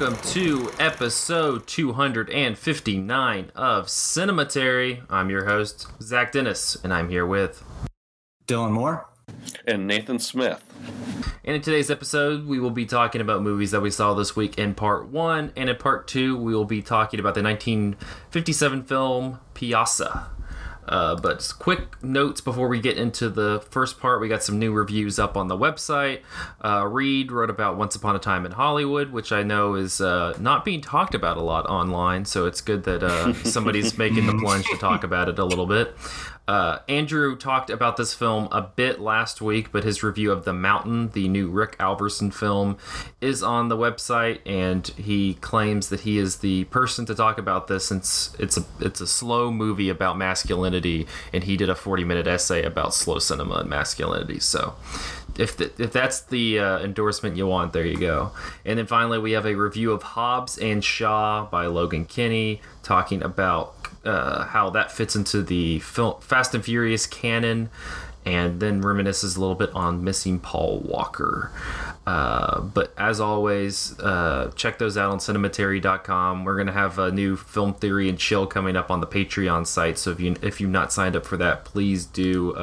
welcome to episode 259 of Cinematary. I'm your host, Zach Dennis, and I'm here with Dylan Moore and Nathan Smith. And in today's episode, we will be talking about movies that we saw this week in part one, and in part two, we will be talking about the 1957 film Pyaasa. Uh, but quick notes before we get into the first part. We got some new reviews up on the website. Uh, Reed wrote about Once Upon a Time in Hollywood, which I know is uh, not being talked about a lot online. So it's good that uh, somebody's making the plunge to talk about it a little bit. Uh, Andrew talked about this film a bit last week, but his review of The Mountain, the new Rick Alverson film, is on the website, and he claims that he is the person to talk about this since it's a it's a slow movie about masculinity, and he did a 40 minute essay about slow cinema and masculinity. So, if the, if that's the uh, endorsement you want, there you go. And then finally, we have a review of Hobbs and Shaw by Logan Kinney, talking about uh, how that fits into the film, Fast and Furious canon, and then reminisces a little bit on missing Paul Walker. Uh, but as always, uh, check those out on cinematary.com. We're gonna have a new film theory and chill coming up on the Patreon site. So if you if you've not signed up for that, please do.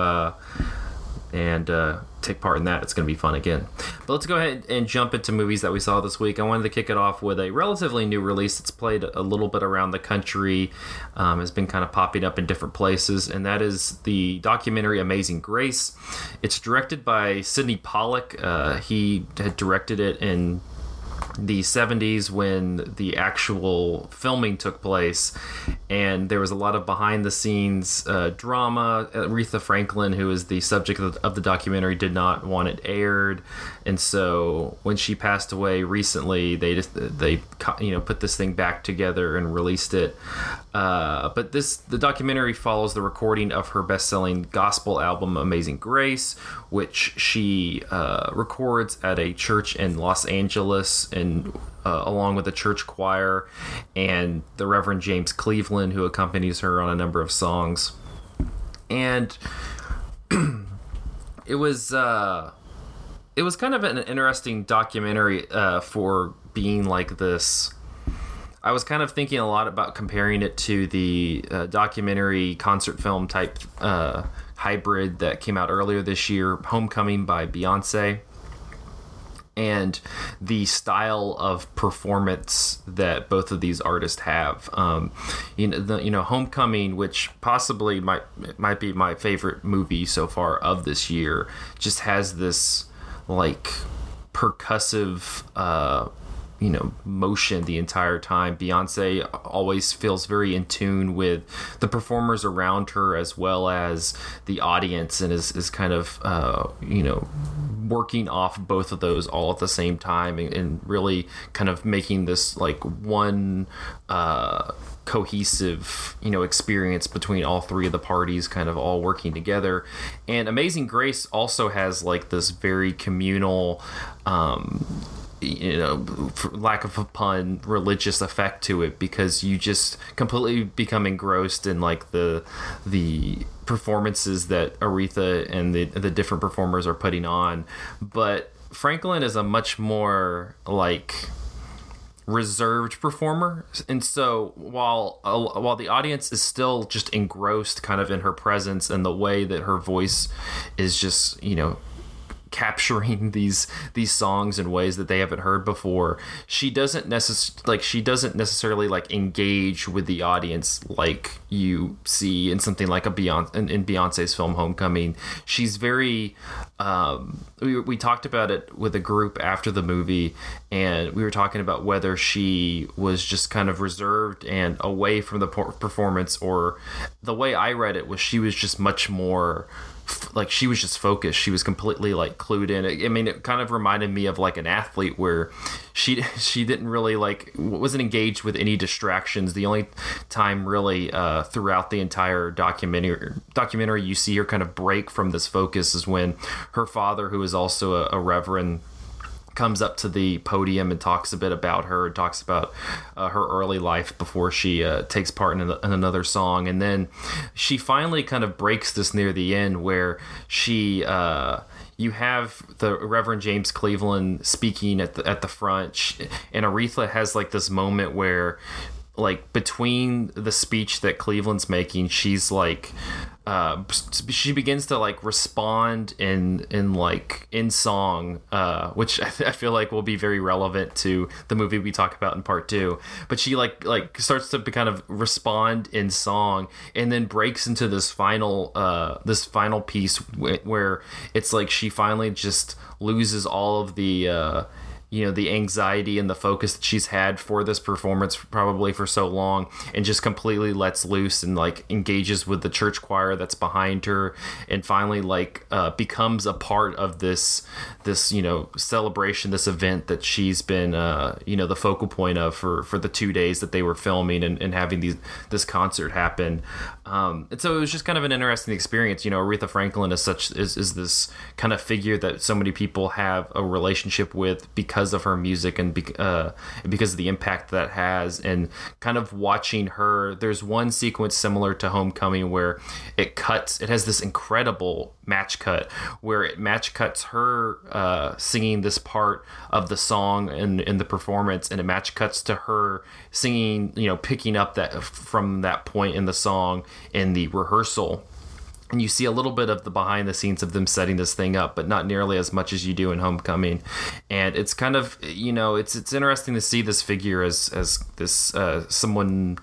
And uh, take part in that. It's going to be fun again. But let's go ahead and jump into movies that we saw this week. I wanted to kick it off with a relatively new release that's played a little bit around the country, um, has been kind of popping up in different places, and that is the documentary Amazing Grace. It's directed by Sydney Pollack. Uh, he had directed it in the 70s when the actual filming took place and there was a lot of behind the scenes uh, drama. Aretha franklin who is the subject of the, of the, documentary did not want it aired and so when she passed away recently they just they you know put this thing back together and released it. Uh, but this the documentary follows the recording of her best-selling gospel album amazing grace which she uh, records at a church in los angeles and uh, along with the church choir and the Reverend James Cleveland, who accompanies her on a number of songs. And it was uh, it was kind of an interesting documentary uh, for being like this. I was kind of thinking a lot about comparing it to the uh, documentary concert film type uh, hybrid that came out earlier this year, Homecoming by Beyonce and the style of performance that both of these artists have. Um, you know, the, you know, Homecoming, which possibly might might be my favorite movie so far of this year, just has this like percussive. Uh, you know motion the entire time beyonce always feels very in tune with the performers around her as well as the audience and is, is kind of uh, you know working off both of those all at the same time and, and really kind of making this like one uh, cohesive you know experience between all three of the parties kind of all working together. And amazing grace also has like this very communal um, you know, for lack of a pun, religious effect to it because you just completely become engrossed in like the the performances that Aretha and the the different performers are putting on. But Franklin is a much more like reserved performer and so while uh, while the audience is still just engrossed kind of in her presence and the way that her voice is just you know capturing these these songs in ways that they haven't heard before. She doesn't necess- like she doesn't necessarily like engage with the audience like you see in something like a Beyonce in, in Beyonce's film Homecoming. She's very um, we, we talked about it with a group after the movie and we were talking about whether she was just kind of reserved and away from the performance or the way I read it was she was just much more like she was just focused. She was completely like clued in. I mean, it kind of reminded me of like an athlete where she she didn't really like wasn't engaged with any distractions. The only time really uh, throughout the entire documentary documentary you see her kind of break from this focus is when her father, who is also a, a reverend comes up to the podium and talks a bit about her, and talks about uh, her early life before she uh, takes part in, a, in, another song, and then she finally kind of breaks this near the end where she. Uh, you have the Reverend James Cleveland speaking at the at the front, and Aretha has like this moment where like between the speech that Cleveland's making, she's like, uh, she begins to like respond in in like in song, uh, which I, I, feel like will be very relevant to the movie we talk about in part two. But she like like starts to kind of respond in song, and then breaks into this final uh, this final piece where it's like she finally just loses all of the uh, you know the anxiety and the focus that she's had for this performance probably for so long and just completely lets loose and like engages with the church choir that's behind her and finally like uh, becomes a part of this this you know celebration this event that she's been uh, you know the focal point of for for the two days that they were filming and, and having these this concert happen. Um, and so it was just kind of an interesting experience. You know Aretha Franklin is such is, is this kind of figure that so many people have a relationship with because because of her music and be, uh, because of the impact that has. And kind of watching her there's one sequence similar to homecoming where it cuts it has this incredible match cut where it match cuts her uh, singing this part of the song in, in the performance and it match cuts to her singing you know picking up that from that point in the song in the rehearsal and you see a little bit of the behind the scenes of them setting this thing up but not nearly as much as you do in homecoming. And it's kind of you know it's it's interesting to see this figure as as this uh, someone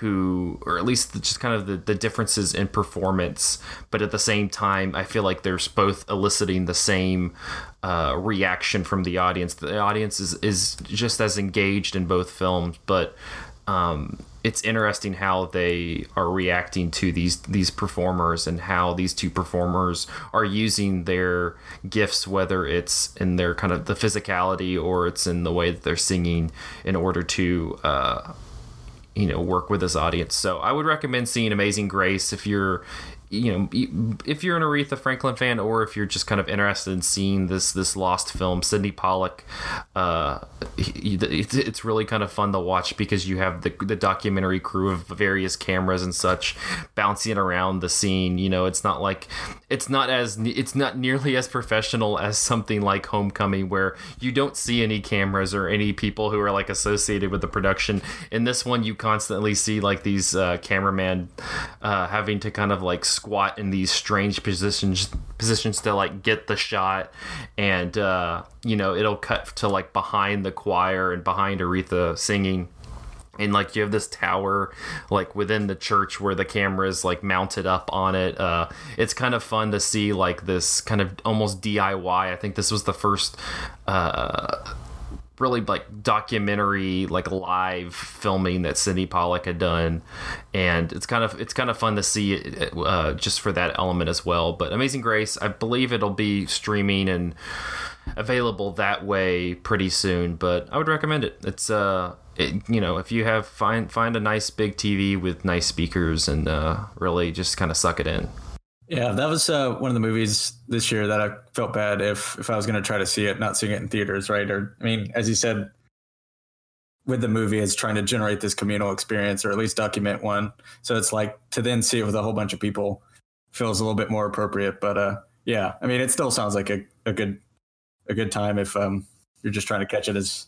who or at least just kind of the, the differences in performance. But at the same time i feel like there's both eliciting the same uh, reaction from the audience. The audience is, is just as engaged in both films but um, it's interesting how they are reacting to these these performers and how these two performers are using their gifts whether it's in their kind of the physicality or it's in the way that they're singing in order to uh, you know work with this audience. So i would recommend seeing amazing grace if you're you know, if you're an Aretha Franklin fan, or if you're just kind of interested in seeing this this lost film, Sydney Pollack, uh, it's really kind of fun to watch because you have the the documentary crew of various cameras and such bouncing around the scene. You know, it's not like it's not as it's not nearly as professional as something like Homecoming, where you don't see any cameras or any people who are like associated with the production. In this one, you constantly see like these uh, cameramen uh, having to kind of like squat in these strange positions positions to like get the shot. And uh, you know it'll cut to like behind the choir and behind Aretha singing. And like you have this tower like within the church where the camera is like mounted up on it. Uh it's kind of fun to see like this kind of almost diy i think this was the first uh really like documentary like live filming that Sydney Pollack had done. And it's kind of it's kind of fun to see it uh, just for that element as well. But Amazing Grace I believe it'll be streaming and available that way pretty soon. But I would recommend it. It's uh it, you know if you have find find a nice big TV with nice speakers and uh, really just kind of suck it in yeah, that was uh, one of the movies this year that I felt bad if if I was going to try to see it, not seeing it in theaters, right? Or I mean, as you said, with the movie, it's trying to generate this communal experience or at least document one. So it's like to then see it with a whole bunch of people feels a little bit more appropriate. But uh, yeah, I mean, it still sounds like a, a good a good time if um, you're just trying to catch it as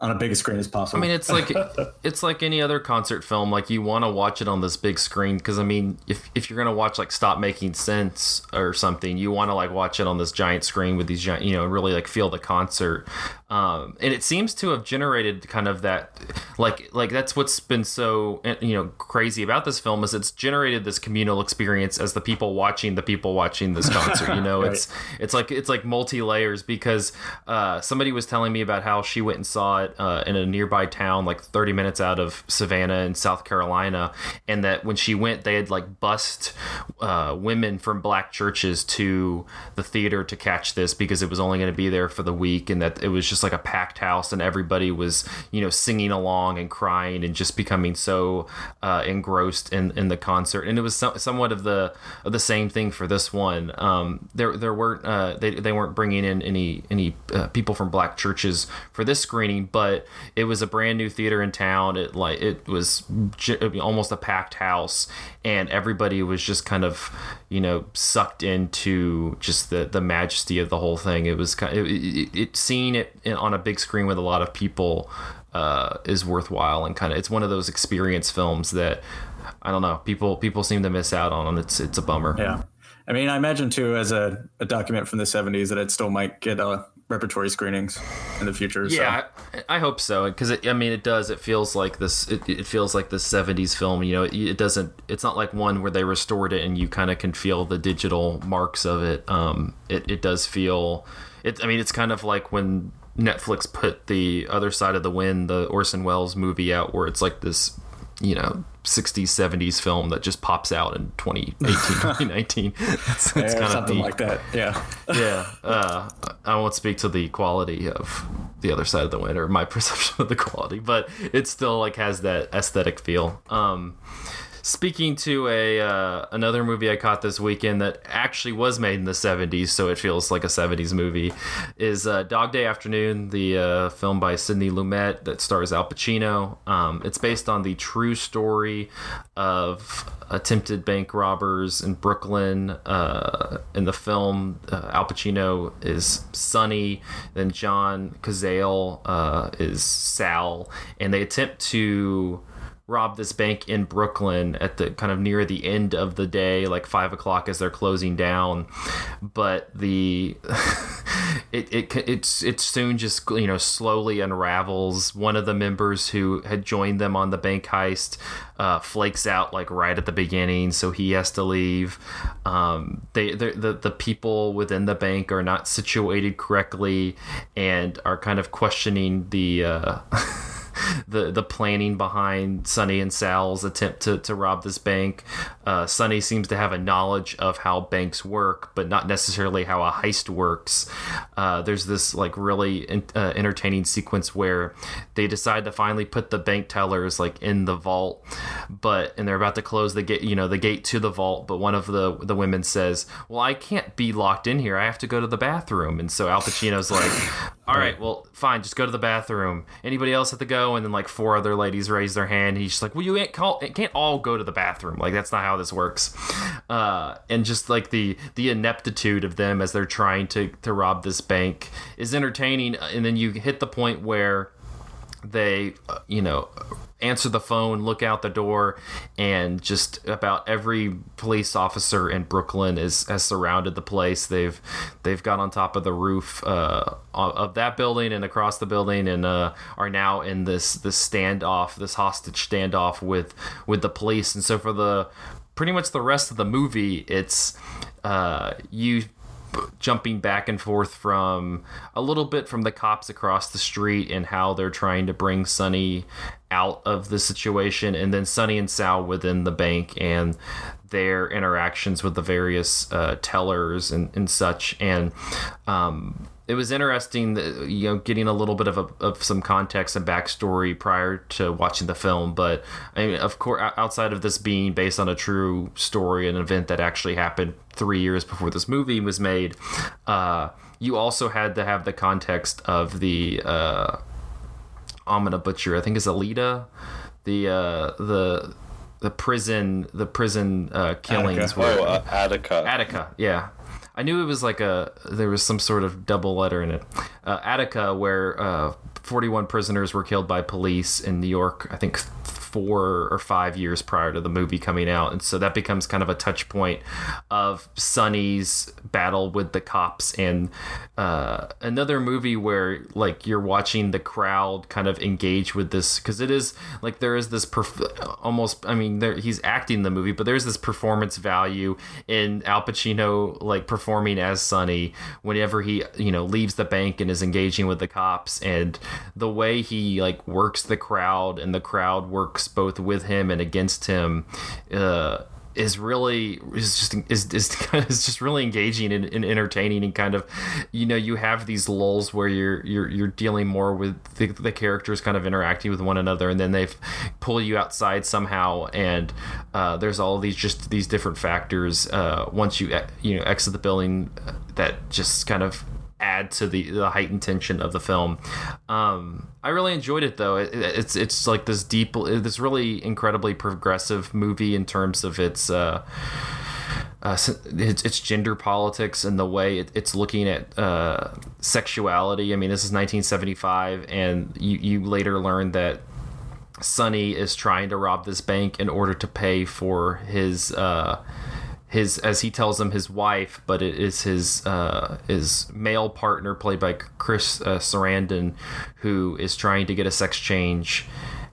on a big screen as possible. I mean, it's like it's like any other concert film. Like you want to watch it on this big screen because I mean, if if you're gonna watch like Stop Making Sense or something, you want to like watch it on this giant screen with these giant, you know, really like feel the concert. Um, and it seems to have generated kind of that, like like that's what's been so you know crazy about this film is it's generated this communal experience as the people watching the people watching this concert. You know, right. it's it's like it's like multi layers because uh, somebody was telling me about how she went and saw it uh, in a nearby town, like 30 minutes out of Savannah in South Carolina, and that when she went, they had like bussed uh, women from black churches to the theater to catch this because it was only going to be there for the week, and that it was just like a packed house, and everybody was you know singing along and crying and just becoming so uh, engrossed in, in the concert, and it was so, somewhat of the of the same thing for this one. Um, there there weren't uh, they, they weren't bringing in any any uh, people from black churches for this screening, but but it was a brand new theater in town. It like it was j- almost a packed house, and everybody was just kind of you know sucked into just the the majesty of the whole thing. It was kind of, it, it, it seeing it on a big screen with a lot of people uh, is worthwhile and kind of it's one of those experience films that I don't know people people seem to miss out on and it's it's a bummer. Yeah. I mean, I imagine too, as a, a document from the 70s, that it still might get uh, repertory screenings in the future. Yeah, so. I, I, hope so. Because I mean, it does. It feels like this. It, it feels like the '70s film. You know, it, it, doesn't. It's not like one where they restored it and you kind of can feel the digital marks of it. Um, it it does feel. It. I mean, it's kind of like when Netflix put the other side of the wind, the Orson Welles movie out, where it's like this, you know, 60s 70s film that just pops out in 2018 2019 that's, that's yeah, something neat. like that yeah. Yeah uh, i won't speak to the quality of the other side of the wind or my perception of the quality but it still like has that aesthetic feel. Um, speaking to a uh, another movie I caught this weekend that actually was made in the 70s, so it feels like a 70s movie, is uh, Dog Day Afternoon, the uh, film by Sidney Lumet that stars Al Pacino. Um, it's based on the true story of attempted bank robbers in Brooklyn. Uh, in the film, uh, Al Pacino is Sonny, then John Cazale uh, is Sal, and they attempt to rob this bank in Brooklyn at the kind of near the end of the day, like five o'clock as they're closing down. But the it, it it's it soon just you know slowly unravels. One of the members who had joined them on the bank heist uh, flakes out like right at the beginning, so he has to leave. Um, they the the people within the bank are not situated correctly and are kind of questioning the. Uh, the the planning behind Sonny and Sal's attempt to, to rob this bank. Uh, Sonny seems to have a knowledge of how banks work, but not necessarily how a heist works. Uh, there's this like really in, uh, entertaining sequence where they decide to finally put the bank tellers like in the vault, but and they're about to close the gate, you know, the gate to the vault. But one of the the women says, "Well, I can't be locked in here. I have to go to the bathroom." And so Al Pacino's like, "All right, well, fine, just go to the bathroom. Anybody else have to go?" And then like four other ladies raise their hand. He's just like, "Well, you can't call, can't all go to the bathroom. Like that's not how this works." Uh, and just like the the ineptitude of them as they're trying to to rob this bank is entertaining. And then you hit the point where they, uh, you know, answer the phone, look out the door, and just about every police officer in Brooklyn is has surrounded the place. They've they've got on top of the roof uh, of that building and across the building, and uh, are now in this this standoff, this hostage standoff with with the police. And so for the pretty much the rest of the movie, it's uh, you jumping back and forth from a little bit from the cops across the street and how they're trying to bring Sonny out of the situation, and then Sonny and Sal within the bank and their interactions with the various uh, tellers and, and such. And um, it was interesting, that, you know, getting a little bit of, a, of some context and backstory prior to watching the film. But I mean, of course, outside of this being based on a true story, and an event that actually happened three years before this movie was made, uh, you also had to have the context of the. Uh, I'm gonna butcher. I think is Alita, the uh, the the prison the prison uh, killings. Attica. Were, oh, uh, Attica. Attica, yeah. I knew it was like a there was some sort of double letter in it. Uh, Attica, where uh, 41 prisoners were killed by police in New York. I think four or five years prior to the movie coming out, and so that becomes kind of a touch point of Sonny's battle with the cops, and uh, another movie where like you're watching the crowd kind of engage with this because it is like there is this perf- almost I mean there he's acting the movie, but there's this performance value in Al Pacino like performing as Sonny whenever he you know leaves the bank and is engaging with the cops, and the way he like works the crowd and the crowd works both with him and against him uh, is really is just is is, is just really engaging and, and, entertaining and kind of you know you have these lulls where you're you're you're dealing more with the, the characters kind of interacting with one another and then they pull you outside somehow and uh, there's all these just these different factors uh, once you you know exit the building that just kind of add to the, the heightened tension of the film. Um, I really enjoyed it though. It, it's it's like this deep, this really incredibly progressive movie in terms of its. Uh, uh, it's, it's, gender politics and the way it, it's looking at uh, sexuality. I mean, this is 1975, and you, you later learn that Sonny is trying to rob this bank in order to pay for his uh, his as he tells them his wife, but it is his uh, his male partner played by Chris uh, Sarandon, who is trying to get a sex change.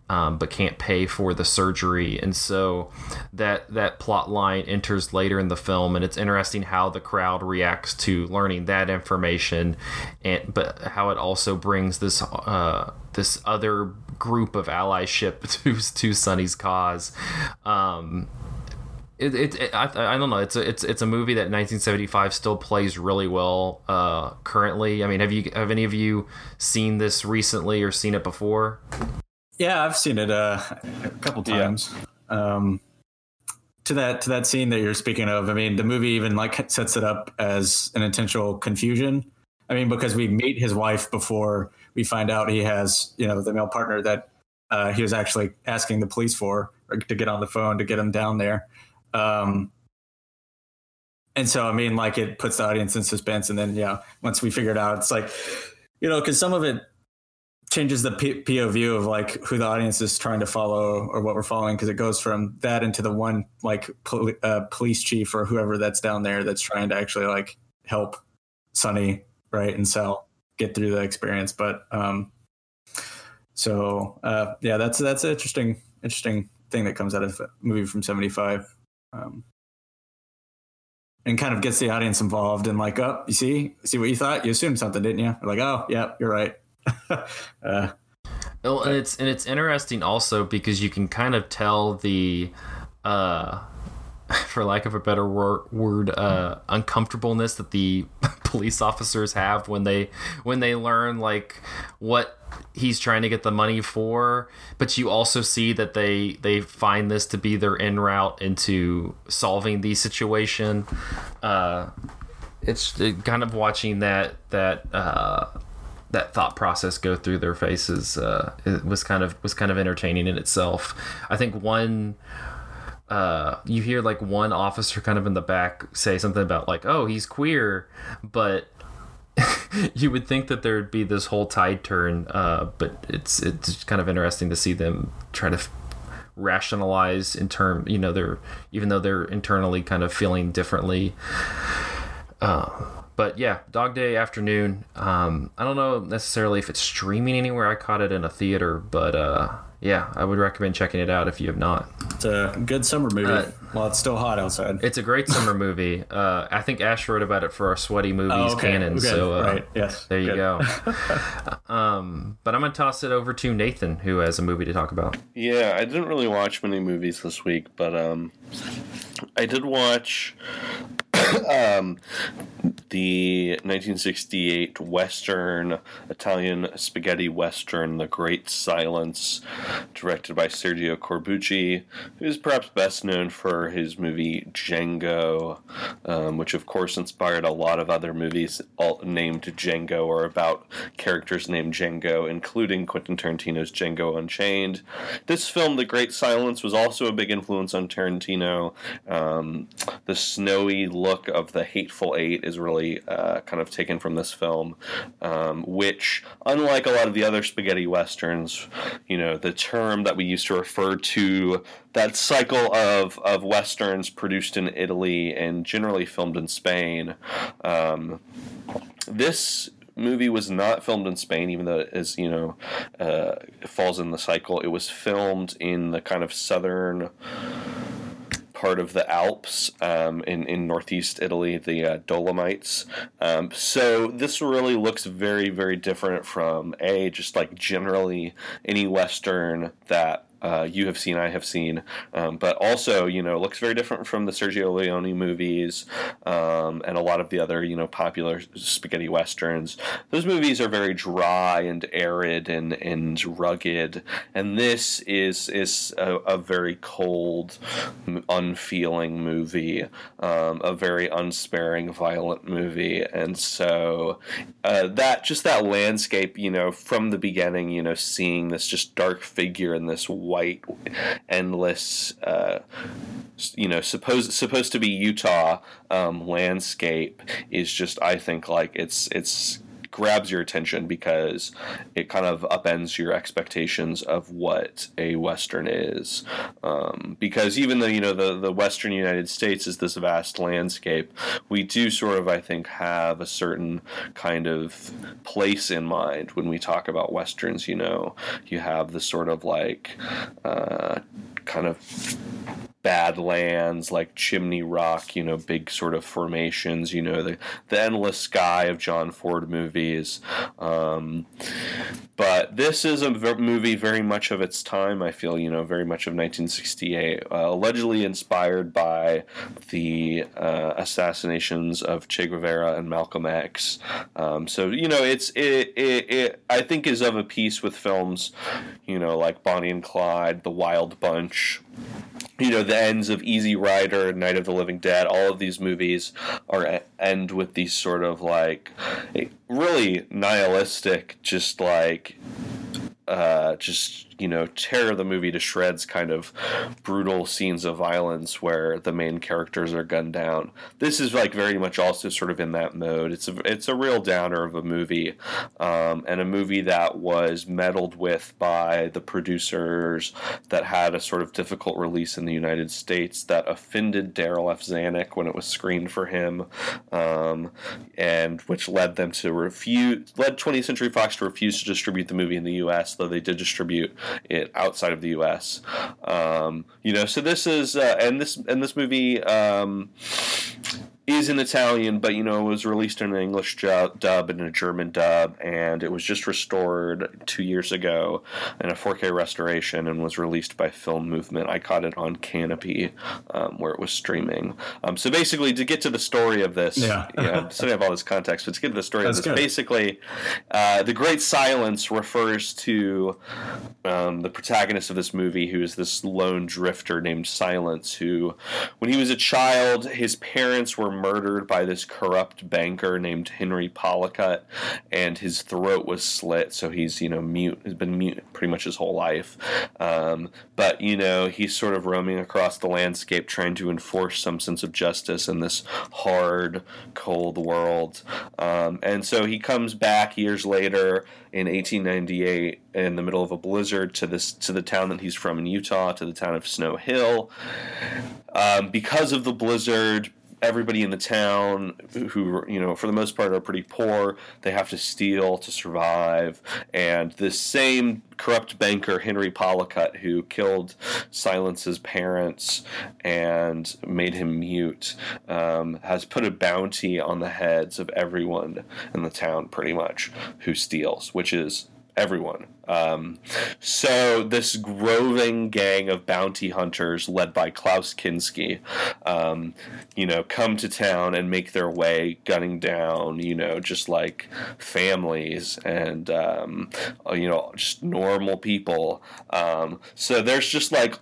Um, but can't pay for the surgery, and so that that plot line enters later in the film, and it's interesting how the crowd reacts to learning that information, and but how it also brings this uh, this other group of allyship to to Sonny's cause. Um, it, it, it I, I, don't know. It's a it's it's a movie that 1975 still plays really well uh, currently. I mean, have you have any of you seen this recently or seen it before? Yeah, I've seen it uh, a couple times. Yeah. Um, to that to that scene that you're speaking of, I mean, the movie even like sets it up as an intentional confusion. I mean, because we meet his wife before we find out he has, you know, the male partner that uh, he was actually asking the police for to get on the phone to get him down there. Um, and so, I mean, like it puts the audience in suspense. And then, yeah, once we figure it out, it's like, you know, because some of it changes the POV of like who the audience is trying to follow or what we're following because it goes from that into the one like pol- uh, police chief or whoever that's down there that's trying to actually like help Sonny right and Sal get through the experience. But um, so uh, yeah, that's that's an interesting interesting thing that comes out of a movie from '75. Um, and kind of gets the audience involved and like, oh, you see, see what you thought? You assumed something, didn't you? like, oh, yeah, you're right. uh, well, and it's and it's interesting also because you can kind of tell the, uh, for lack of a better word, uh, uncomfortableness that the police officers have when they when they learn like what he's trying to get the money for but you also see that they they find this to be their en route into solving the situation uh it's kind of watching that that uh that thought process go through their faces uh, it was kind of was kind of entertaining in itself. I think one uh, you hear like one officer kind of in the back say something about like, "Oh, he's queer," but you would think that there'd be this whole tide turn. Uh, but it's it's kind of interesting to see them try to rationalize in term. You know, they're even though they're internally kind of feeling differently. Uh, but yeah, Dog Day Afternoon. Um, I don't know necessarily if it's streaming anywhere. I caught it in a theater, but uh, yeah, I would recommend checking it out if you have not. It's a good summer movie uh, while it's still hot outside. It's a great summer movie. Uh, I think Ash wrote about it for our sweaty movies oh, okay. canon. Okay. So uh, right. yes, there you go. um, but I'm gonna toss it over to Nathan, who has a movie to talk about. Yeah, I didn't really watch many movies this week, but um, I did watch um, the 1968 Western, Italian spaghetti Western, The Great Silence, directed by Sergio Corbucci, who's perhaps best known for his movie Django, um, which of course inspired a lot of other movies all named Django or about characters named Django, including Quentin Tarantino's Django Unchained. This film, The Great Silence, was also a big influence on Tarantino. Um, the snowy look of the Hateful Eight is really uh, kind of taken from this film, um, which, unlike a lot of the other spaghetti westerns, you know, the term that we used to refer to that cycle of, of westerns produced in Italy and generally filmed in Spain. Um, this movie was not filmed in Spain, even though it is, you know, uh, falls in the cycle. It was filmed in the kind of southern part of the Alps um, in in northeast Italy, the uh, Dolomites. Um, so this really looks very very different from a just like generally any western that uh, you have seen, I have seen, um, but also you know looks very different from the Sergio Leone movies um, and a lot of the other you know popular spaghetti westerns. Those movies are very dry and arid and and rugged, and this is is a, a very cold, unfeeling movie, um, a very unsparing, violent movie, and so uh, that just that landscape, you know, from the beginning, you know, seeing this just dark figure in this white, endless, uh, you know, supposed supposed to be Utah um, landscape is just, I think, like it's it's grabs your attention because it kind of upends your expectations of what a western is. Um, because even though you know the the western United States is this vast landscape, we do sort of I think have a certain kind of place in mind when we talk about westerns. You know, you have this sort of like uh, kind of badlands like Chimney Rock, you know, big sort of formations, you know, the, the endless sky of John Ford movies. Um, but this is a movie very much of its time, I feel, you know, very much of 1968, uh, allegedly inspired by the uh, assassinations of Che Guevara and Malcolm X. Um, so, you know, it's, it, it, it, I think, is of a piece with films, you know, like Bonnie and Clyde, The Wild Bunch you know the ends of Easy Rider, Night of the Living Dead. All of these movies are end with these sort of like really nihilistic, just like uh, just you know tear the movie to shreds kind of brutal scenes of violence where the main characters are gunned down. This is like very much also sort of in that mode. It's a it's a real downer of a movie, um, and a movie that was meddled with by the producers that had a sort of difficult release in the United States that offended Darryl F. Zanuck when it was screened for him, um, and which led them to refuse led 20th Century Fox to refuse to distribute the movie in the U.S. Though they did distribute it outside of the U.S. Um, you know, so this is uh, and this and this movie um, is in Italian, but you know it was released in an English dub and a German dub, and it was just restored two years ago in a 4K restoration and was released by Film Movement. I caught it on Kanopy, um, where it was streaming. Um, so basically, to get to the story of this, yeah, so we have all this context, but to get to the story That's of this, good. basically, uh, the Great Silence refers to um, the protagonist of this movie, who is this lone drifter named Silence, who, when he was a child, his parents were murdered by this corrupt banker named Henry Pollicut, and his throat was slit, so he's you know mute. He's been mute pretty much his whole life. Um, but you know he's sort of roaming across the landscape, trying to enforce some sense of justice in this hard, cold world. Um, and so he comes back years later in 1898 in the middle of a blizzard to this to the town that he's from in Utah, to the town of Snow Hill. Um, because of the blizzard, everybody in the town who you know for the most part are pretty poor they have to steal to survive and this same corrupt banker henry pollicut who killed silence's parents and made him mute um, has put a bounty on the heads of everyone in the town pretty much who steals which is everyone. Um, so this roving gang of bounty hunters, led by Klaus Kinski, um, you know, come to town and make their way, gunning down, you know, just like families and um, you know, just normal people. Um, so there's just like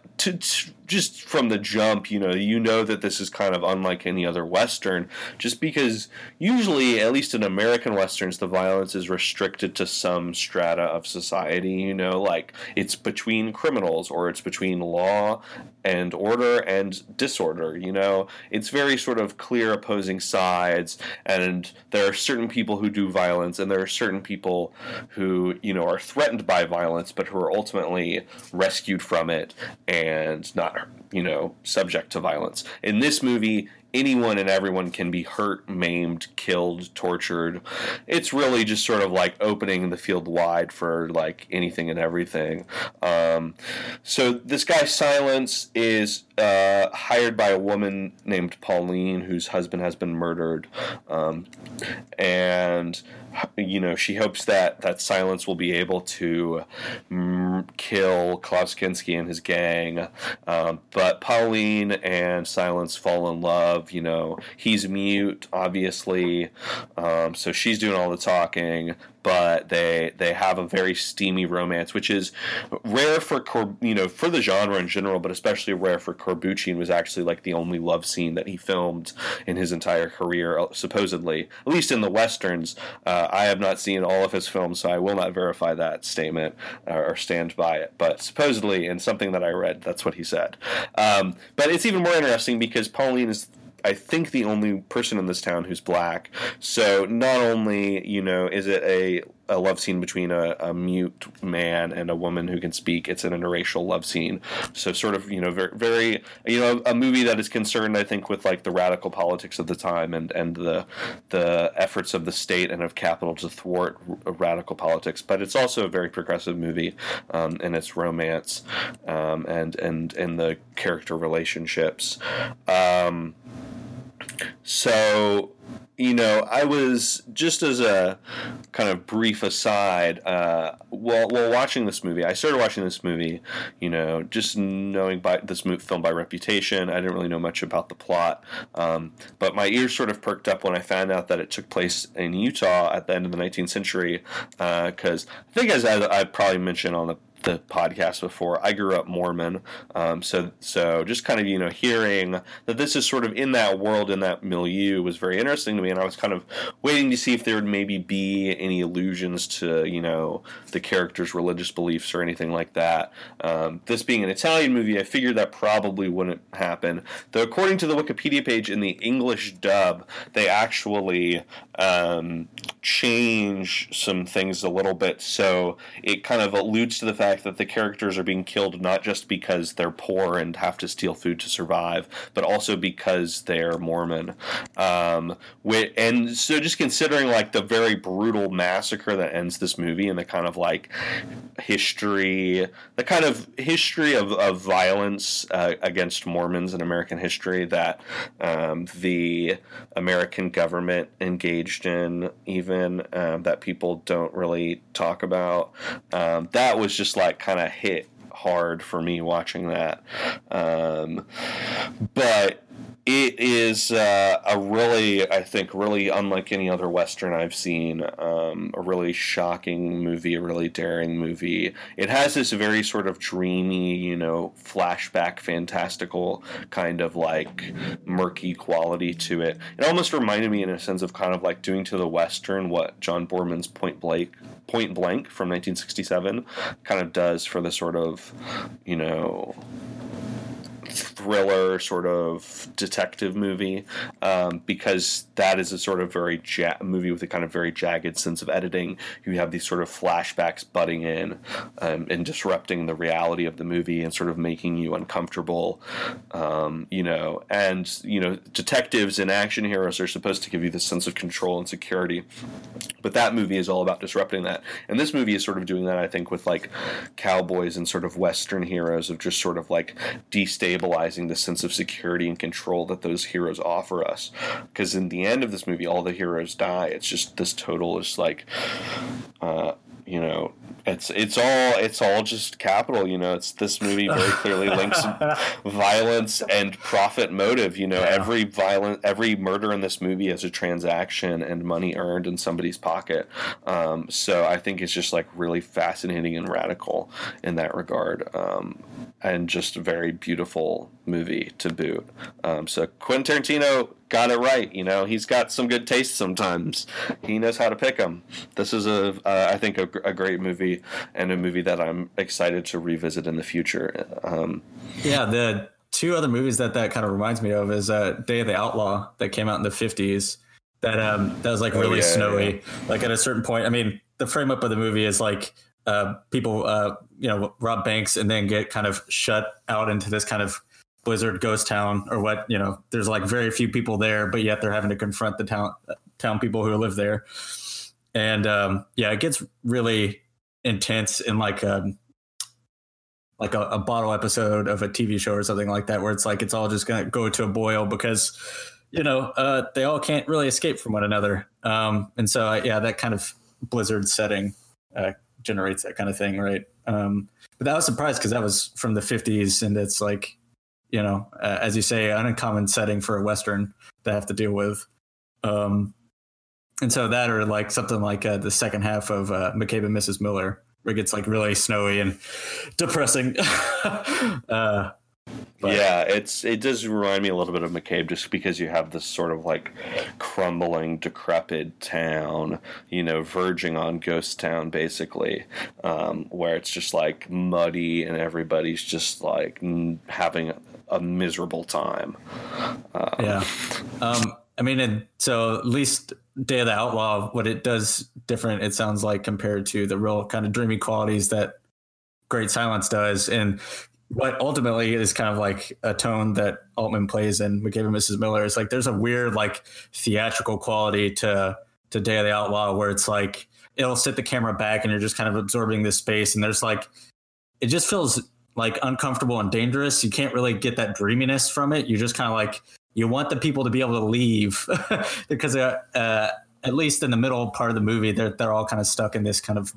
just from the jump, you know, you know that this is kind of unlike any other Western, just because usually, at least in American Westerns, the violence is restricted to some strata of society, you know, like it's between criminals or it's between law and order and disorder, you know. It's very sort of clear opposing sides, and there are certain people who do violence, and there are certain people who, you know, are threatened by violence, but who are ultimately rescued from it and not you know, subject to violence. In this movie, anyone and everyone can be hurt, maimed, killed, tortured. It's really just sort of like opening the field wide for like anything and everything. Um, so this guy Silence is uh, hired by a woman named Pauline whose husband has been murdered, um, and you know she hopes that that Silence will be able to mm, kill Klaus and his gang. Um, but Pauline and Silence fall in love. You know he's mute, obviously, um, so she's doing all the talking but they they have a very steamy romance, which is rare for Cor- you know for the genre in general, but especially rare for Corbucci. And was actually like the only love scene that he filmed in his entire career, uh, supposedly, at least in the westerns. Uh, I have not seen all of his films, so I will not verify that statement or stand by it. But supposedly, in something that I read, that's what he said. Um, but it's even more interesting because Pauline is I think the only person in this town who's black. So not only you know is it a a love scene between a, a, mute man and a woman who can speak. It's an interracial love scene. So sort of you know very, very you know a movie that is concerned I think with like the radical politics of the time and and the the efforts of the state and of capital to thwart r- radical politics. But it's also a very progressive movie um, in its romance um, and and and the character relationships. Um, so, you know, I was just as a kind of brief aside, uh, while, while watching this movie, I started watching this movie, you know, just knowing by this film by reputation. I didn't really know much about the plot, um, but my ears sort of perked up when I found out that it took place in Utah at the end of the 19th century. Because uh, I think, as I, I probably mentioned on the the podcast before. I grew up Mormon, um, so so just kind of you know hearing that this is sort of in that world in that milieu was very interesting to me, and I was kind of waiting to see if there would maybe be any allusions to you know the characters' religious beliefs or anything like that. Um, this being an Italian movie, I figured that probably wouldn't happen. Though according to the Wikipedia page in the English dub, they actually um, change some things a little bit, so it kind of alludes to the fact that the characters are being killed not just because they're poor and have to steal food to survive, but also because they're Mormon. Um, and so just considering like the very brutal massacre that ends this movie and the kind of like history, the kind of history of, of violence uh, against Mormons in American history that um, the American government engaged in, even um, that people don't really talk about. Um, that was just like kind of hit hard for me watching that. Um, but it is uh, a really, I think, really unlike any other Western I've seen. Um, a really shocking movie, a really daring movie. It has this very sort of dreamy, you know, flashback, fantastical kind of like murky quality to it. It almost reminded me, in a sense, of kind of like doing to the Western what John Boorman's Point Blank Point Blank from 1967 kind of does for the sort of, you know, thriller sort of detective movie um, because that is a sort of very ja- movie with a kind of very jagged sense of editing. You have these sort of flashbacks butting in um, and disrupting the reality of the movie and sort of making you uncomfortable. Um, you know, and you know, detectives and action heroes are supposed to give you this sense of control and security, but that movie is all about disrupting that. And this movie is sort of doing that, I think, with like cowboys and sort of Western heroes of just sort of like destabilizing destabilizing the sense of security and control that those heroes offer us. Because in the end of this movie, all the heroes die. It's just this total is like, uh, you know, it's it's all it's all just capital. You know, it's this movie very clearly links violence and profit motive. You know, yeah. every violent every murder in this movie is a transaction and money earned in somebody's pocket. Um, so I think it's just like really fascinating and radical in that regard, um, and just a very beautiful movie to boot. Um, so Quentin Tarantino got it right. You know, he's got some good taste sometimes. He knows how to pick them. This is a, uh, I think, a, a, great movie and a movie that I'm excited to revisit in the future. Um, yeah, the two other movies that that kind of reminds me of is uh, Day of the Outlaw that came out in the 50s. That um, that was like oh, really oh, yeah, snowy. Yeah. Like at a certain point, I mean, the frame up of the movie is like uh, people, uh, you know, rob banks and then get kind of shut out into this kind of Blizzard ghost town or what you know. There's like very few people there, but yet they're having to confront the town town people who live there. And um, yeah, it gets really intense in like a um, like a, a, bottle episode of a TV show or something like that, where it's like it's all just gonna go to a boil because you know uh, they all can't really escape from one another. Um, and so uh, yeah, that kind of Blizzard setting uh, generates that kind of thing, right? Um, but that was surprised because that was from the 50s, and it's like you know, uh, as you say, an uncommon setting for a western to have to deal with. Um, and so that, or like something like uh, the second half of uh, McCabe and Mrs. Miller, where it gets like really snowy and depressing. uh, yeah, it's it does remind me a little bit of McCabe just because you have this sort of like crumbling, decrepit town, you know, verging on ghost town basically, um, where it's just like muddy and everybody's just like having a miserable time. Um, yeah. Um, I mean, and so at least Day of the Outlaw, what it does different, it sounds like, compared to the real kind of dreamy qualities that Great Silence does. And what ultimately is kind of like a tone that Altman plays in McCabe and Mrs. Miller is like there's a weird, like, theatrical quality to, to Day of the Outlaw where it's like it'll sit the camera back and you're just kind of absorbing this space. And there's like, it just feels like uncomfortable and dangerous. You can't really get that dreaminess from it. You just kind of like you want the people to be able to leave because uh, at least in the middle part of the movie, they're they're all kind of stuck in this kind of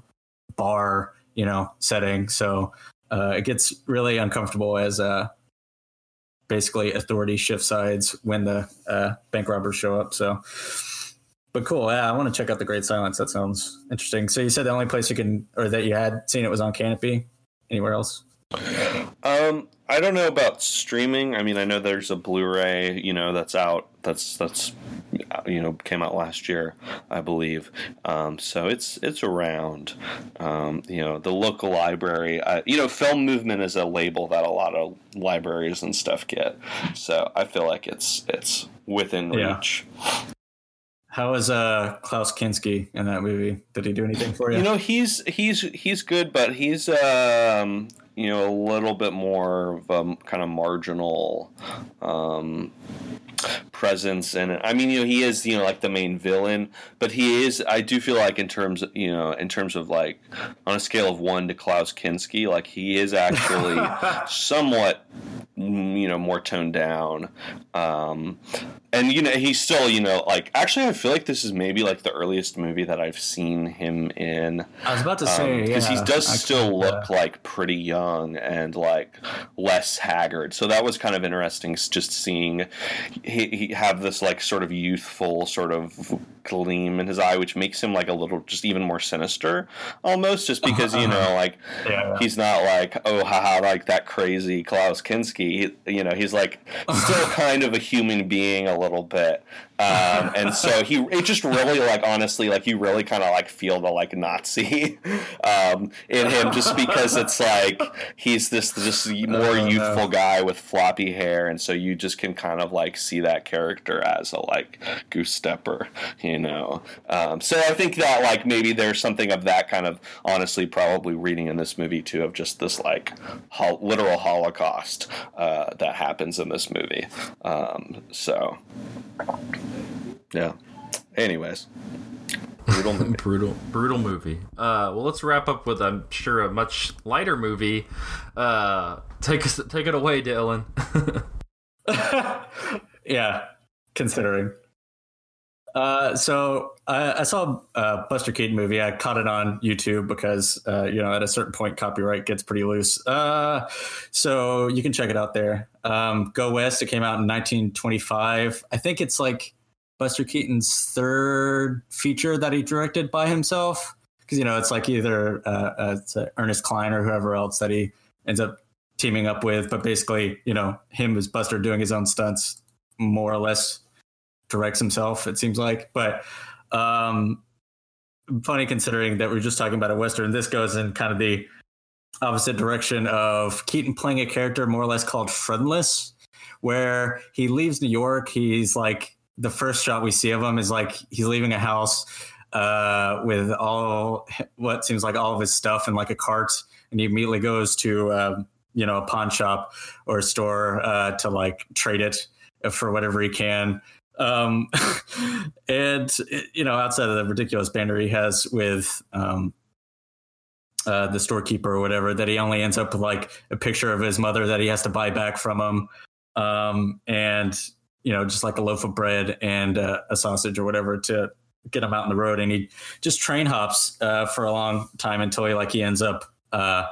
bar, you know, setting. So uh, it gets really uncomfortable as uh, basically authority shift sides when the uh, bank robbers show up. So. But cool, yeah. I want to check out the Great Silence. That sounds interesting. So you said the only place you can, or that you had seen it was on Kanopy. Anywhere else? Um, I don't know about streaming. I mean, I know there's a Blu-ray, you know, that's out. That's that's you know came out last year, I believe. Um, so it's it's around. Um, you know, the local library. Uh, you know, Film Movement is a label that a lot of libraries and stuff get. So I feel like it's it's within reach. Yeah. How was uh, Klaus Kinski in that movie? Did he do anything for you? You know, he's he's he's good, but he's um, you know a little bit more of a kind of marginal um, presence and I mean you know he is you know like the main villain but he is I do feel like in terms of, you know in terms of like on a scale of 1 to Klaus Kinski like he is actually somewhat you know more toned down um, and you know he's still you know like actually I feel like this is maybe like the earliest movie that I've seen him in I was about to say because um, yeah, he does still look like pretty young and like less haggard so that was kind of interesting just seeing he, he have this like sort of youthful sort of gleam in his eye, which makes him like a little just even more sinister, almost just because you know like yeah. he's not like oh haha like that crazy Klaus Kinski. You know he's like still kind of a human being a little bit, um, and so he it just really like honestly like you really kind of like feel the like Nazi um, in him just because it's like he's this this more oh, youthful no. guy with floppy hair, and so you just can kind of like see that character as a like goose stepper, you know. Um, so I think that like maybe there's something of that kind of honestly probably reading in this movie too of just this like ho- literal Holocaust uh, that happens in this movie. Um, so. Yeah. Anyways. Brutal movie. brutal, brutal movie. Uh, well, let's wrap up with, I'm sure, a much lighter movie. Uh, take us, take it away, Dylan. yeah, considering. Uh, so I, I saw a Buster Keaton movie. I caught it on YouTube because uh, you know at a certain point copyright gets pretty loose. Uh, so you can check it out there. Um, Go West. It came out in 1925. I think it's like Buster Keaton's third feature that he directed by himself. Because you know it's like either uh, uh it's Ernest Klein or whoever else that he ends up teaming up with. But basically, you know, him as Buster doing his own stunts, more or less directs himself. It seems like, but um, funny considering that we're just talking about a western. This goes in kind of the opposite direction of Keaton playing a character more or less called Friendless, where he leaves New York. He's like the first shot we see of him is like he's leaving a house uh, with all what seems like all of his stuff in like a cart, and he immediately goes to um, you know a pawn shop or a store uh, to like trade it for whatever he can. Um, and you know, outside of the ridiculous banner he has with um, uh, the storekeeper or whatever, that he only ends up with like a picture of his mother that he has to buy back from him, um, and you know, just like a loaf of bread and uh, a sausage or whatever to get him out on the road. And he just train hops uh, for a long time until he like he ends up uh,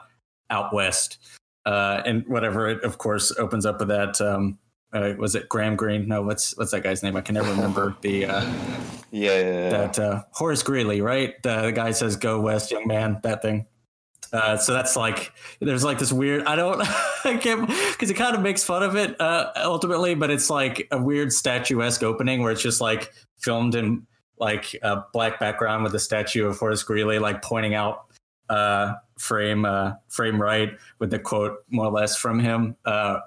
out west, uh, and whatever. It of course opens up with that. Um, uh, was it Graham Greene? No, what's what's that guy's name? I can never remember the. Uh, yeah, yeah, yeah. That uh, Horace Greeley, right? The, the guy says, "Go west, young man." That thing. Uh, so that's like there's like this weird. I don't. I can't because it kind of makes fun of it uh, ultimately, but it's like a weird statuesque opening where it's just like filmed in like a black background with a statue of Horace Greeley, like pointing out uh, frame uh, frame right with the quote more or less from him. Uh,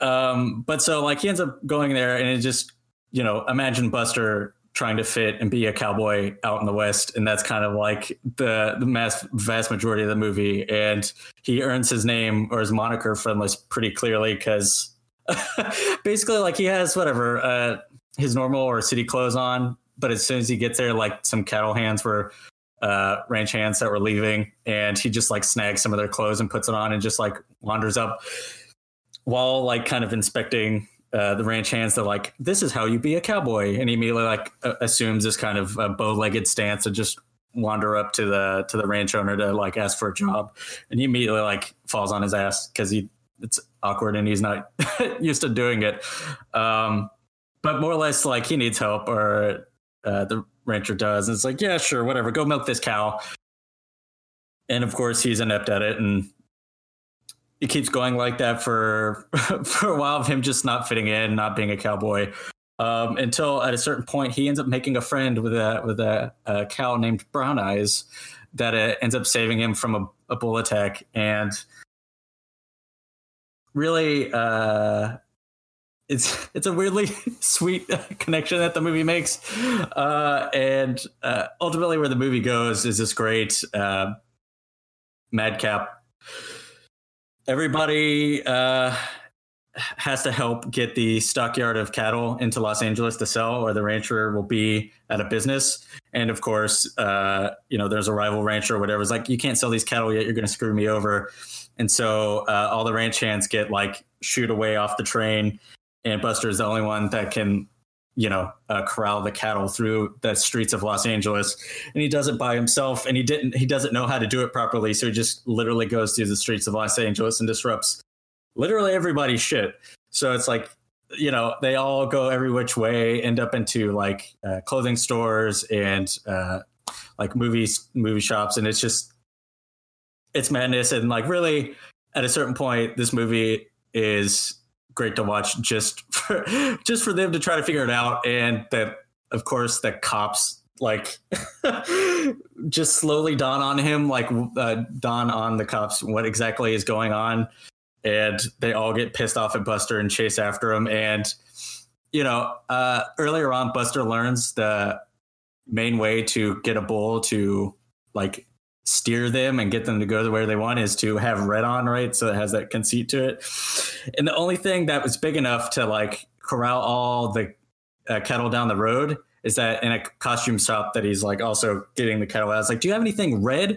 um, but so like he ends up going there, and it just you know imagine Buster trying to fit and be a cowboy out in the west and that's kind of like the the mass, vast majority of the movie. And he earns his name or his moniker from this pretty clearly because basically like he has whatever uh, his normal or city clothes on but as soon as he gets there like some cattle hands were uh, ranch hands that were leaving and he just like snags some of their clothes and puts it on and just like wanders up while like kind of inspecting uh, the ranch hands that like this is how you be a cowboy. And he immediately like uh, assumes this kind of uh, bow-legged stance and just wander up to the to the ranch owner to like ask for a job. And he immediately like falls on his ass because he it's awkward and he's not used to doing it. Um but more or less like he needs help or uh, the rancher does. And it's like yeah sure whatever go milk this cow. And of course he's inept at it and it keeps going like that for for a while of him just not fitting in, not being a cowboy. Um, until at a certain point he ends up making a friend with a with a, a cow named Brown Eyes that uh, ends up saving him from a, a bull attack and really uh, it's it's a weirdly sweet connection that the movie makes uh, and uh, ultimately where the movie goes is this great uh, madcap everybody uh, has to help get the stockyard of cattle into Los Angeles to sell, or the rancher will be out of business. And of course, uh, you know, there's a rival rancher or whatever. It's like, you can't sell these cattle yet. You're going to screw me over. And so uh, all the ranch hands get like shoot away off the train. And Buster is the only one that can you know, uh, corral the cattle through the streets of Los Angeles. And he does it by himself, and he didn't. He doesn't know how to do it properly, so he just literally goes through the streets of Los Angeles and disrupts literally everybody's shit. So it's like, you know, they all go every which way, end up into like uh, clothing stores and uh, like movies, movie shops, and it's just it's madness. And like, really, at a certain point, this movie is great to watch just for just for them to try to figure it out. And that of course the cops like just slowly dawn on him like uh, dawn on the cops what exactly is going on. And they all get pissed off at buster and chase after him. And you know uh, earlier on buster learns the main way to get a bull to like steer them and get them to go to where they want is to have red on, right? So it has that conceit to it. And the only thing that was big enough to like corral all the uh, cattle down the road is that in a costume shop that he's like also getting the cattle out. It's like, do you have anything red?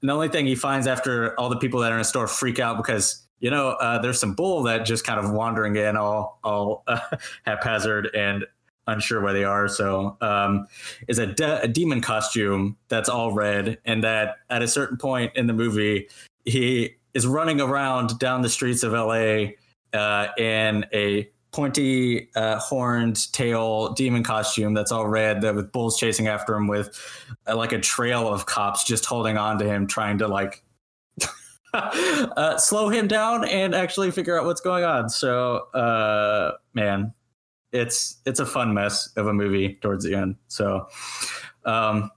And the only thing he finds after all the people that are in the store freak out because you know uh, there's some bull that just kind of wandering in all all uh, haphazard and unsure where they are. So, um, is a, de- a demon costume that's all red, and that at a certain point in the movie, he is running around down the streets of LA uh, in a pointy uh, horned tail demon costume that's all red that with bulls chasing after him with uh, like a trail of cops just holding on to him trying to like uh, slow him down and actually figure out what's going on so uh, man it's it's a fun mess of a movie towards the end. So, um,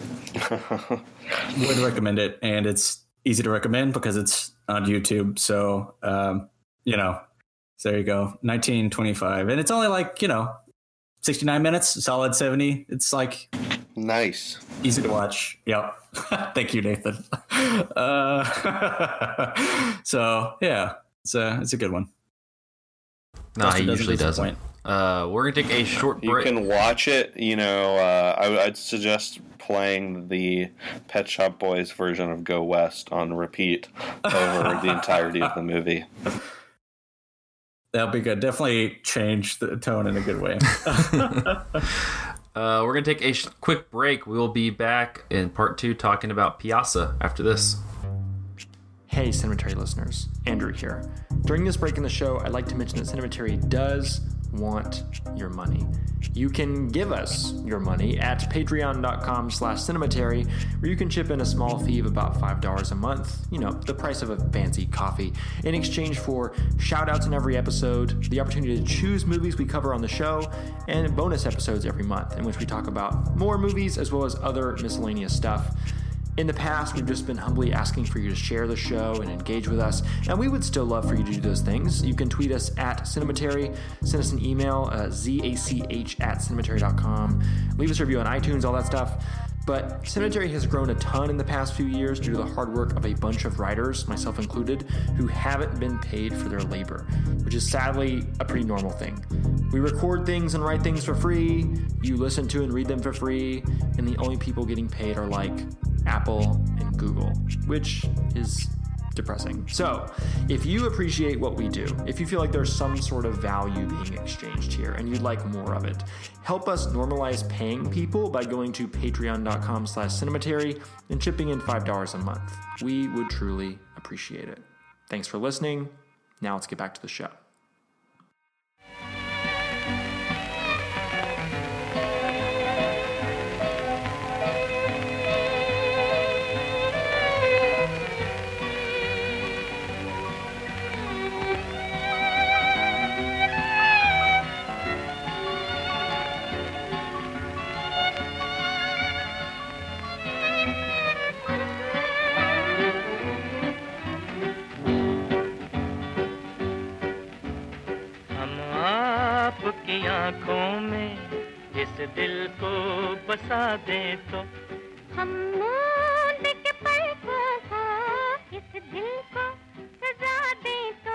would recommend it, and it's easy to recommend because it's on YouTube. So, um, you know, so there you go, 1925, and it's only like you know, 69 minutes, solid 70. It's like Nice. Easy to watch. Yep. Thank you, Nathan. Uh, so yeah, it's a it's a good one. No, he usually doesn't. Uh, we're gonna take a short break. You can watch it. You know, uh, I, would suggest playing the Pet Shop Boys version of Go West on repeat over the entirety of the movie. That'll be good. Definitely change the tone in a good way. uh, we're gonna take a sh- quick break. We will be back in part two talking about Pyaasa after this. Hey, Cinematary listeners, Andrew here. During this break in the show, I'd like to mention that Cinematary does want your money. You can give us your money at patreon.com slash cinematary, where you can chip in a small fee of about $5 a month, you know, the price of a fancy coffee, in exchange for shout outs in every episode, the opportunity to choose movies we cover on the show, and bonus episodes every month in which we talk about more movies as well as other miscellaneous stuff. In the past, we've just been humbly asking for you to share the show and engage with us, and we would still love for you to do those things. You can tweet us at Cinematary, send us an email, uh, zach at cinematary.com, leave us a review on iTunes, all that stuff. But Cinematary has grown a ton in the past few years due to the hard work of a bunch of writers, myself included, who haven't been paid for their labor, which is sadly a pretty normal thing. We record things and write things for free, you listen to and read them for free, and the only people getting paid are like Apple, and Google, which is depressing. So, if you appreciate what we do, if you feel like there's some sort of value being exchanged here and you'd like more of it, help us normalize paying people by going to patreon.com slash cinematary and chipping in $5 a month. We would truly appreciate it. Thanks for listening. Now let's get back to the show. बसा दे तो हम के पल को इस दिल को सजा दे तो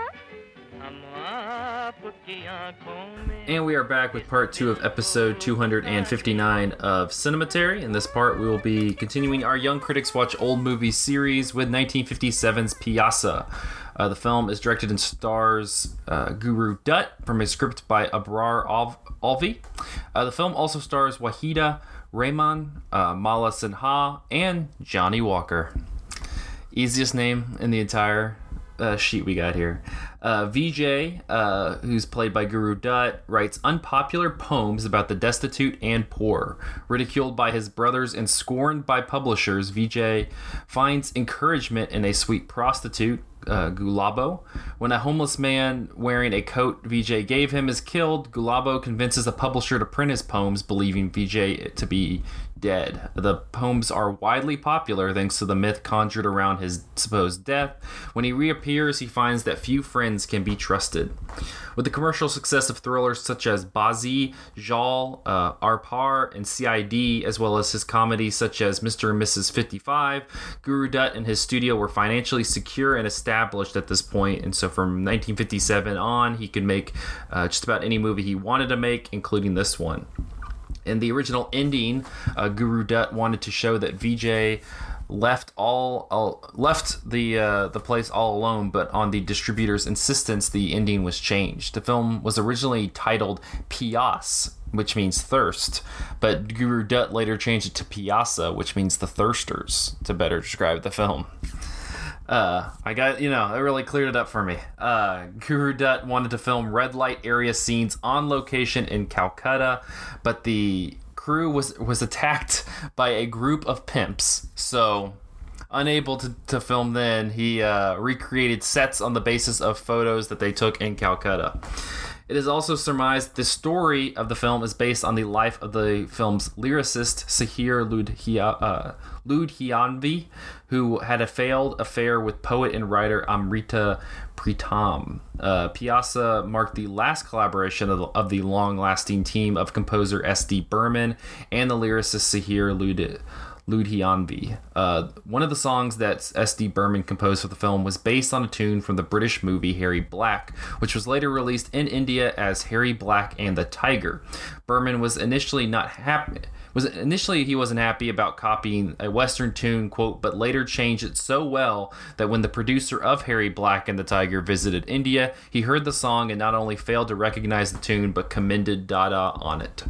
हम आपकी आंखों में And we are back with part two of episode 259 of Cinematary. In this part, we will be continuing our Young Critics Watch Old Movies series with 1957's Pyaasa. Uh, the film is directed and stars uh, Guru Dutt from a script by Abrar Alvi. Uh, the film also stars Waheeda Rehman, uh, Mala Sinha, and Johnny Walker. Easiest name in the entire uh, sheet we got here. Uh, Vijay, uh, who's played by Guru Dutt, writes unpopular poems about the destitute and poor. Ridiculed by his brothers and scorned by publishers, Vijay finds encouragement in a sweet prostitute, uh, Gulabo. When a homeless man wearing a coat Vijay gave him is killed, Gulabo convinces the publisher to print his poems, believing Vijay to be dead. The poems are widely popular thanks to the myth conjured around his supposed death. When he reappears, he finds that few friends can be trusted. With the commercial success of thrillers such as Baazi, Jaal, uh, Aar Paar, and CID, as well as his comedies such as Mr. and Mrs. 55, Guru Dutt and his studio were financially secure and established at this point, and so from 1957 on, he could make uh, just about any movie he wanted to make, including this one. In the original ending, uh, Guru Dutt wanted to show that Vijay left all, all left the uh, the place all alone, but on the distributor's insistence, the ending was changed. The film was originally titled Pyaas, which means thirst, but Guru Dutt later changed it to Pyaasa, which means the thirsters, to better describe the film. Uh, I got you know it really cleared it up for me. Uh, Guru Dutt wanted to film red light area scenes on location in Calcutta, but the crew was was attacked by a group of pimps. So unable to, to film then, he uh, recreated sets on the basis of photos that they took in Calcutta. It is also surmised the story of the film is based on the life of the film's lyricist Sahir Ludhia, uh, Ludhianvi, who had a failed affair with poet and writer Amrita Pritam. Uh, Pyaasa marked the last collaboration of the, of the long-lasting team of composer S.D. Burman and the lyricist Sahir Lud. Ludhianvi. Uh, one of the songs that S.D. Burman composed for the film was based on a tune from the British movie Harry Black, which was later released in India as Harry Black and the Tiger. Burman was initially not happy was initially he wasn't happy about copying a western tune quote but later changed it so well that when the producer of harry black and the tiger visited india he heard the song and not only failed to recognize the tune but commended dada on it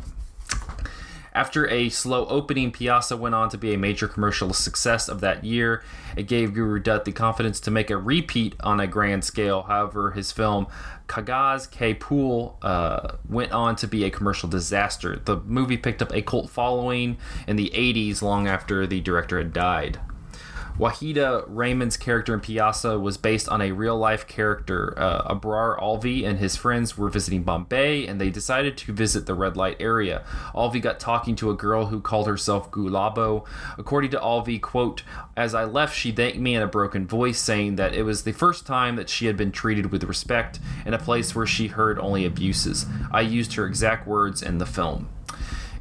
after a slow opening, Pyaasa went on to be a major commercial success of that year. It gave Guru Dutt the confidence to make a repeat on a grand scale. However, his film Kagaz Ke Phool uh, went on to be a commercial disaster. The movie picked up a cult following in the 80s long after the director had died. Waheeda Rehman's character in Pyaasa was based on a real life character. Uh, Abrar Alvi and his friends were visiting Bombay and they decided to visit the red light area. Alvi got talking to a girl who called herself Gulabo. According to Alvi, quote, as I left, she thanked me in a broken voice, saying that it was the first time that she had been treated with respect in a place where she heard only abuses. I used her exact words in the film.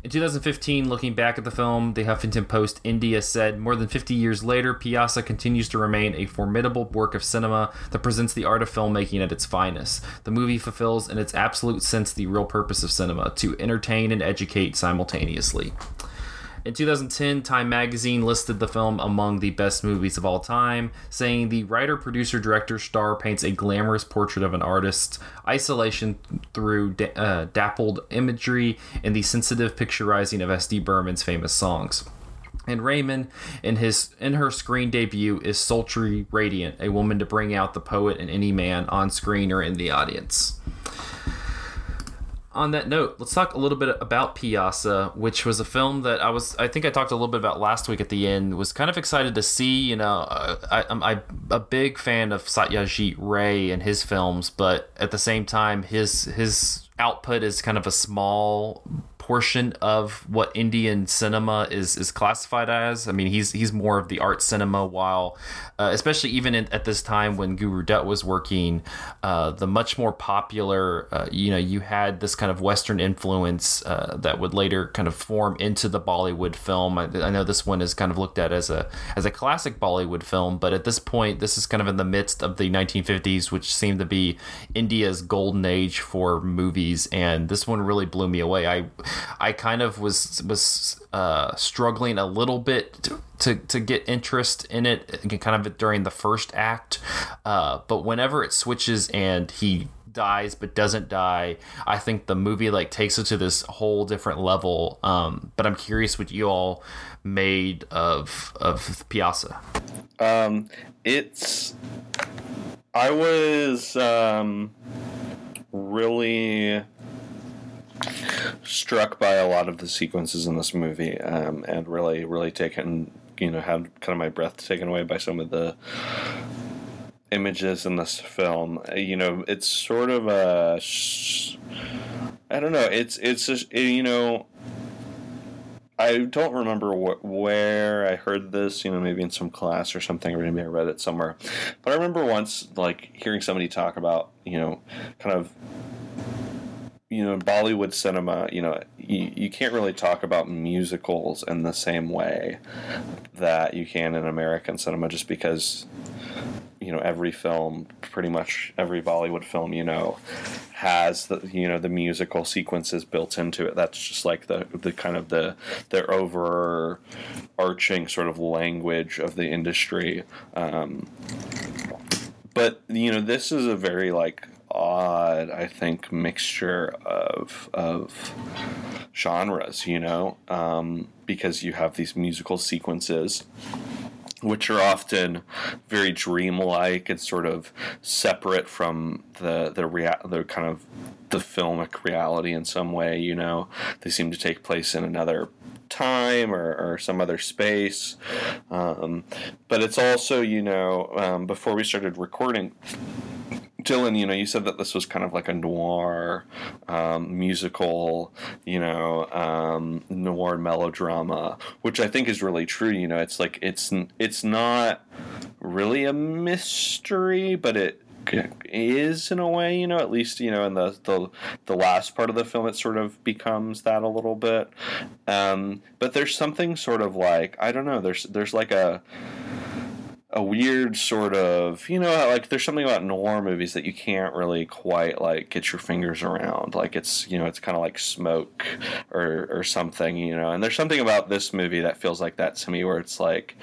In 2015, looking back at the film, the Huffington Post India said more than 50 years later, Pyaasa continues to remain a formidable work of cinema that presents the art of filmmaking at its finest. The movie fulfills, in its absolute sense, the real purpose of cinema to entertain and educate simultaneously. In 2010, Time magazine listed the film among the best movies of all time, saying the writer, producer, director star paints a glamorous portrait of an artist's isolation through da- uh, dappled imagery and the sensitive picturizing of S.D. Burman's famous songs. And Rehman, in his in her screen debut, is sultry, radiant, a woman to bring out the poet in any man on screen or in the audience on that note, let's talk a little bit about Pyaasa, which was a film that I was, I think I talked a little bit about last week at the end. Was kind of excited to see. You know, uh, I, I'm, I'm a big fan of Satyajit Ray and his films, but at the same time, his his output is kind of a small portion of what Indian cinema is is classified as. I mean, he's he's more of the art cinema, while uh, especially even in, at this time when Guru Dutt was working, uh, the much more popular, uh, you know, you had this kind of Western influence uh, that would later kind of form into the Bollywood film. I, I know this one is kind of looked at as a as a classic Bollywood film, but at this point, this is kind of in the midst of the 1950s, which seemed to be India's golden age for movies, and this one really blew me away. I I kind of was was uh, struggling a little bit to, to, to, get interest in it, kind of during the first act. Uh, but whenever it switches and he dies but doesn't die, I think the movie like takes it to this whole different level. Um, but I'm curious what you all made of of Pyaasa. Um, it's I was um, really struck by a lot of the sequences in this movie, um, and really, really taken, you know, had kind of my breath taken away by some of the images in this film. You know, it's sort of a, I don't know, it's it's just, you know. I don't remember wh- where I heard this, you know, maybe in some class or something, or maybe I read it somewhere. But I remember once, like, hearing somebody talk about, you know, kind of you know, Bollywood cinema, you know, you, you can't really talk about musicals in the same way that you can in American cinema just because, you know, every film, pretty much every Bollywood film, you know, has the, you know, the musical sequences built into it. That's just like the, the kind of the, the overarching sort of language of the industry. Um, but, you know, this is a very like, odd, I think, mixture of of genres. You know, um, because you have these musical sequences which are often very dreamlike and sort of separate from the the rea- the kind of the filmic reality in some way. You know, they seem to take place in another time or, or some other space. Um, but it's also, you know, um, before we started recording, Dylan, you know, you said that this was kind of like a noir um, musical, you know, um, noir melodrama, which I think is really true. You know, it's like it's it's not really a mystery, but it is in a way, you know, at least you know in the the, the last part of the film, it sort of becomes that a little bit. Um, but there's something sort of like I don't know. There's there's like a a weird sort of you know like there's something about noir movies that you can't really quite like get your fingers around. Like it's you know it's kind of like smoke or or something you know? And there's something about this movie that feels like that to me where it's like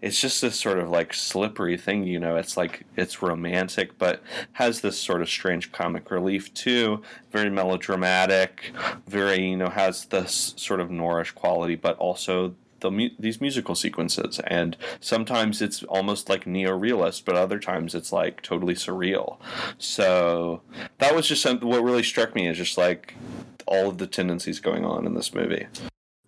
it's just this sort of like slippery thing you know? It's like it's romantic but has this sort of strange comic relief too. Very melodramatic very you know has this sort of noirish quality but also the mu- these musical sequences and sometimes it's almost like neo-realist but other times it's like totally surreal. So that was just something what really struck me is just like all of the tendencies going on in this movie.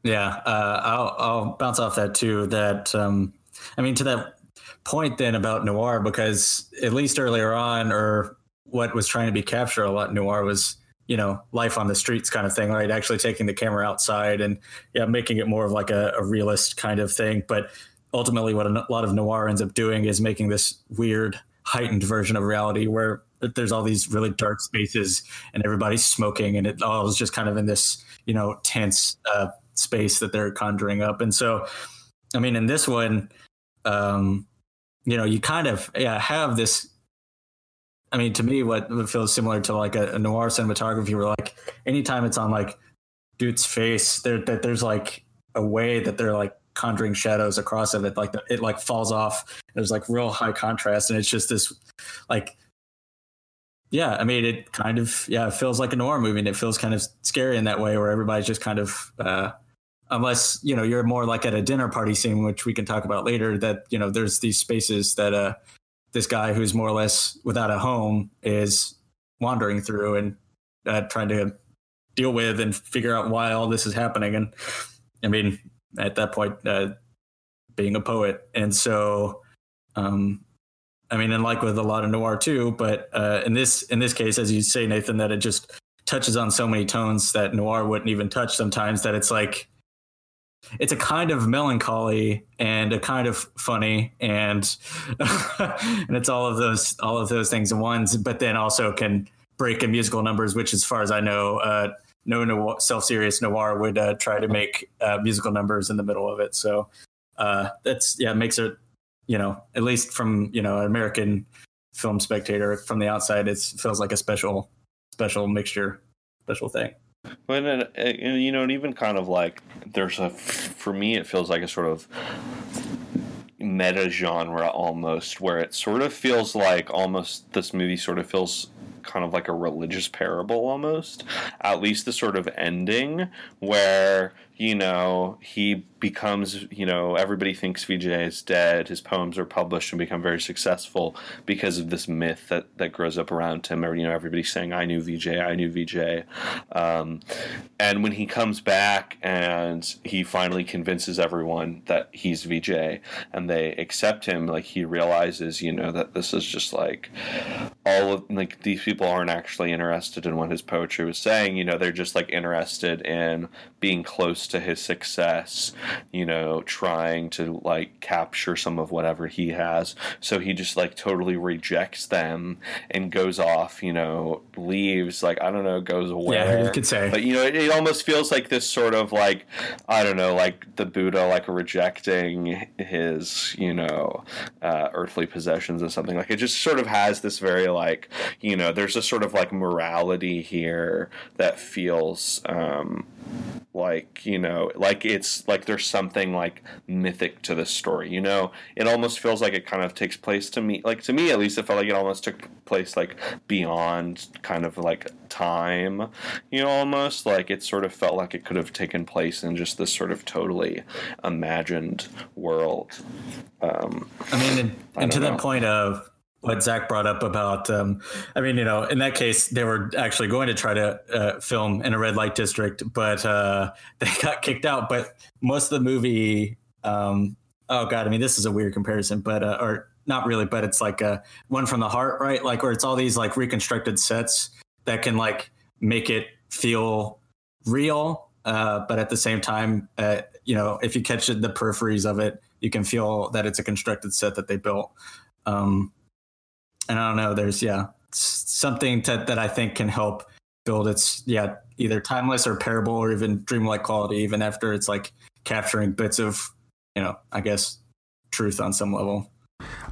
Yeah uh, I'll, I'll bounce off that too that um, i mean to that point then about noir because at least earlier on or what was trying to be captured a lot noir was you know life on the streets kind of thing right? Actually taking the camera outside and yeah making it more of like a, a realist kind of thing. But ultimately what a lot of noir ends up doing is making this weird heightened version of reality where there's all these really dark spaces and everybody's smoking and it all is just kind of in this you know tense uh, space that they're conjuring up. And so i mean in this one um you know you kind of yeah have this I mean, to me, what feels similar to like a, a noir cinematography, where like anytime it's on like dude's face, there that there's like a way that they're like conjuring shadows across of it, like the, it like falls off. There's like real high contrast, and it's just this like yeah, I mean, it kind of yeah, it feels like a noir movie, and it feels kind of scary in that way, where everybody's just kind of, uh, unless you know you're more like at a dinner party scene, which we can talk about later. That you know, there's these spaces that uh, this guy who's more or less without a home is wandering through and uh, trying to deal with and figure out why all this is happening. And I mean, at that point, uh, being a poet, and so, um, I mean, and like with a lot of noir too, but uh, in this in this case, as you say, Nathan, that it just touches on so many tones that noir wouldn't even touch sometimes. That it's like it's a kind of melancholy and a kind of funny and and it's all of those all of those things in ones but then also can break in musical numbers which as far as i know uh, no, no self-serious noir would uh, try to make uh, musical numbers in the middle of it. So uh, that's yeah makes it you know at least from you know an american film spectator from the outside it feels like a special special mixture special thing and, and you know, and even kind of like there's a for me, it feels like a sort of meta genre almost, where it sort of feels like almost this movie sort of feels kind of like a religious parable almost. At least the sort of ending where you know he becomes, you know, everybody thinks Vijay is dead. His poems are published and become very successful because of this myth that, that grows up around him. Or, you know, everybody's saying, I knew Vijay, I knew Vijay. Um, and when he comes back and he finally convinces everyone that he's Vijay and they accept him, like he realizes, you know, that this is just like all of, like, these people aren't actually interested in what his poetry was saying. You know, they're just like interested in being close to his success you know, trying to like capture some of whatever he has. So he just like totally rejects them and goes off, you know, leaves, like, I don't know, goes away. Yeah, you could say. But, you know, it, it almost feels like this sort of like, I don't know, like the Buddha, like rejecting his, you know, uh, earthly possessions or something. Like it just sort of has this very like, you know, there's a sort of like morality here that feels, um, like you know like it's like there's something like mythic to this story you know? It almost feels like it kind of takes place to me like to me at least it felt like it almost took place like beyond kind of like time you know almost. Like it sort of felt like it could have taken place in just this sort of totally imagined world. Um i mean and, and to know. that point of what Zach brought up about, um, I mean, you know, in that case, they were actually going to try to uh, film in a red light district, but uh, they got kicked out. But most of the movie, um, oh god, I mean, this is a weird comparison, but uh, or not really, but it's like a one from the heart, right? Like where it's all these like reconstructed sets that can like make it feel real, uh, but at the same time, uh, you know, if you catch the peripheries of it, you can feel that it's a constructed set that they built. Um, and I don't know, there's yeah something that that I think can help build its yeah either timeless or parable or even dreamlike quality, even after it's like capturing bits of you know I guess truth on some level.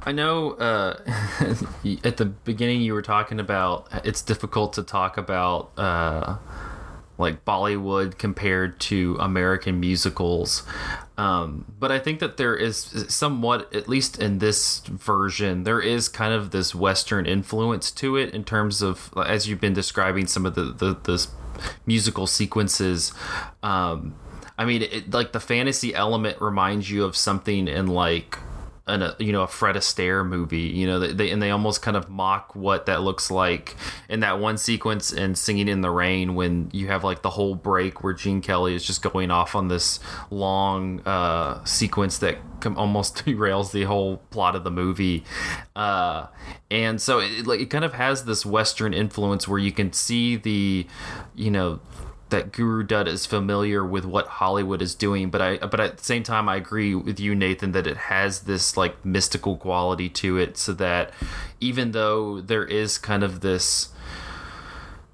I know uh, at the beginning you were talking about it's difficult to talk about uh, like Bollywood compared to American musicals. Um, but I think that there is somewhat, at least in this version, there is kind of this Western influence to it in terms of, as you've been describing some of the, the, the musical sequences. Um, I mean, it, like the fantasy element reminds you of something in like an, a you know a Fred Astaire movie. You know, they and they almost kind of mock what that looks like in that one sequence in Singing in the Rain when you have like the whole break where Gene Kelly is just going off on this long uh, sequence that almost derails the whole plot of the movie. Uh, and so it, like it kind of has this Western influence where you can see the you know that Guru Dutt is familiar with what Hollywood is doing, but I but at the same time I agree with you Nathan that it has this like mystical quality to it so that even though there is kind of this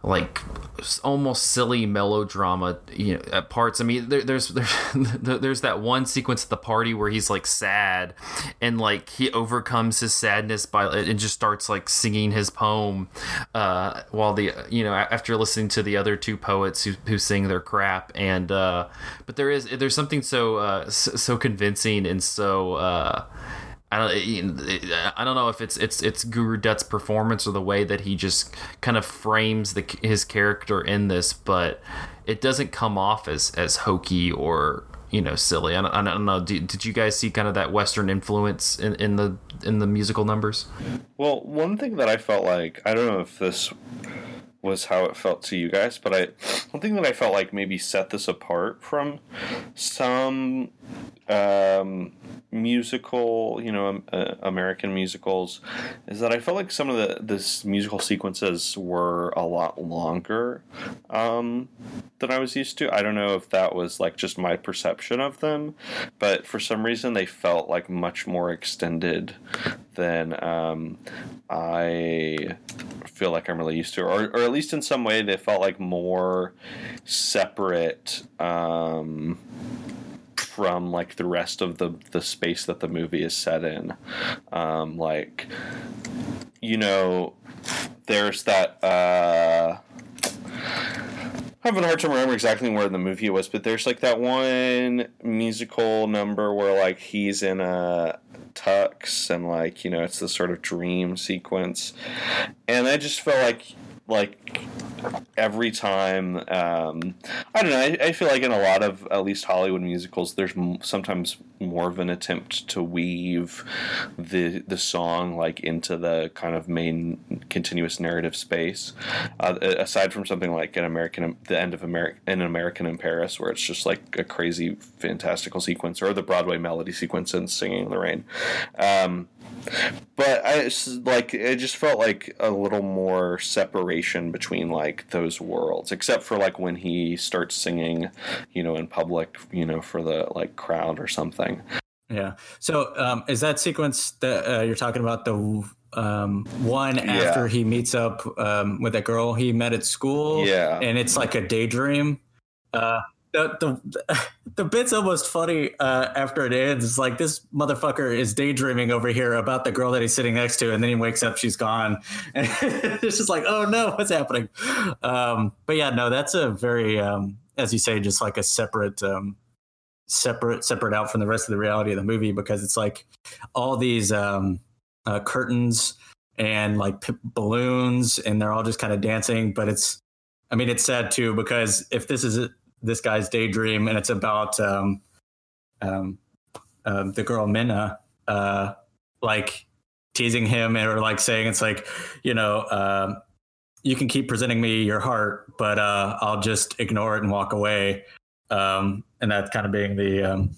like almost silly melodrama you know at parts. I mean there, there's there's there's that one sequence at the party where he's like sad and like he overcomes his sadness by and just starts like singing his poem uh, while the you know after listening to the other two poets who, who sing their crap. And uh, but there is there's something so uh, so convincing and so uh, I don't, I don't know if it's it's it's Guru Dutt's performance or the way that he just kind of frames the his character in this, but it doesn't come off as as hokey or you know silly. I don't, I don't know. Did, did you guys see kind of that Western influence in, in the in the musical numbers? Well, one thing that I felt like I don't know if this was how it felt to you guys, but I one thing that I felt like maybe set this apart from some um, musical, you know, um, uh, American musicals, is that I felt like some of the this musical sequences were a lot longer um, than I was used to. I don't know if that was like just my perception of them, but for some reason they felt like much more extended than um, I feel like I'm really used to, or, or at least in some way they felt like more separate. Um, from like the rest of the the space that the movie is set in. Um, like, you know, there's that. Uh, I'm having a hard time remembering exactly where the movie was, but there's like that one musical number where like he's in a tux and like you know it's this sort of dream sequence, and I just felt like like every time um, i don't know I, I, feel like in a lot of at least hollywood musicals there's m- sometimes more of an attempt to weave the the song like into the kind of main continuous narrative space. Uh, aside from something like an american the end of american an american in paris where it's just like a crazy fantastical sequence or the broadway melody sequence in singing in the rain. Um, but I like it just felt like a little more separation between like those worlds, except for like when he starts singing, you know, in public, you know, for the like crowd or something. Yeah. So um, is that sequence that uh, you're talking about the um, one after yeah. he meets up um, with that girl he met at school? Yeah. And it's like a daydream. Uh, the the the bit's almost funny uh, after it ends. It's like this motherfucker is daydreaming over here about the girl that he's sitting next to, and then he wakes up, she's gone, and it's just like, oh no, what's happening? Um, but yeah, no, that's a very, um, as you say, just like a separate, um, separate, separate out from the rest of the reality of the movie because it's like all these um, uh, curtains and like p- balloons, and they're all just kind of dancing, but it's. I mean, it's sad too because if this is this guy's daydream, and it's about um, um, uh, the girl Meena, uh, like teasing him or like saying it's like, you know, uh, you can keep presenting me your heart, but uh, I'll just ignore it and walk away. Um, and that kind of being the um,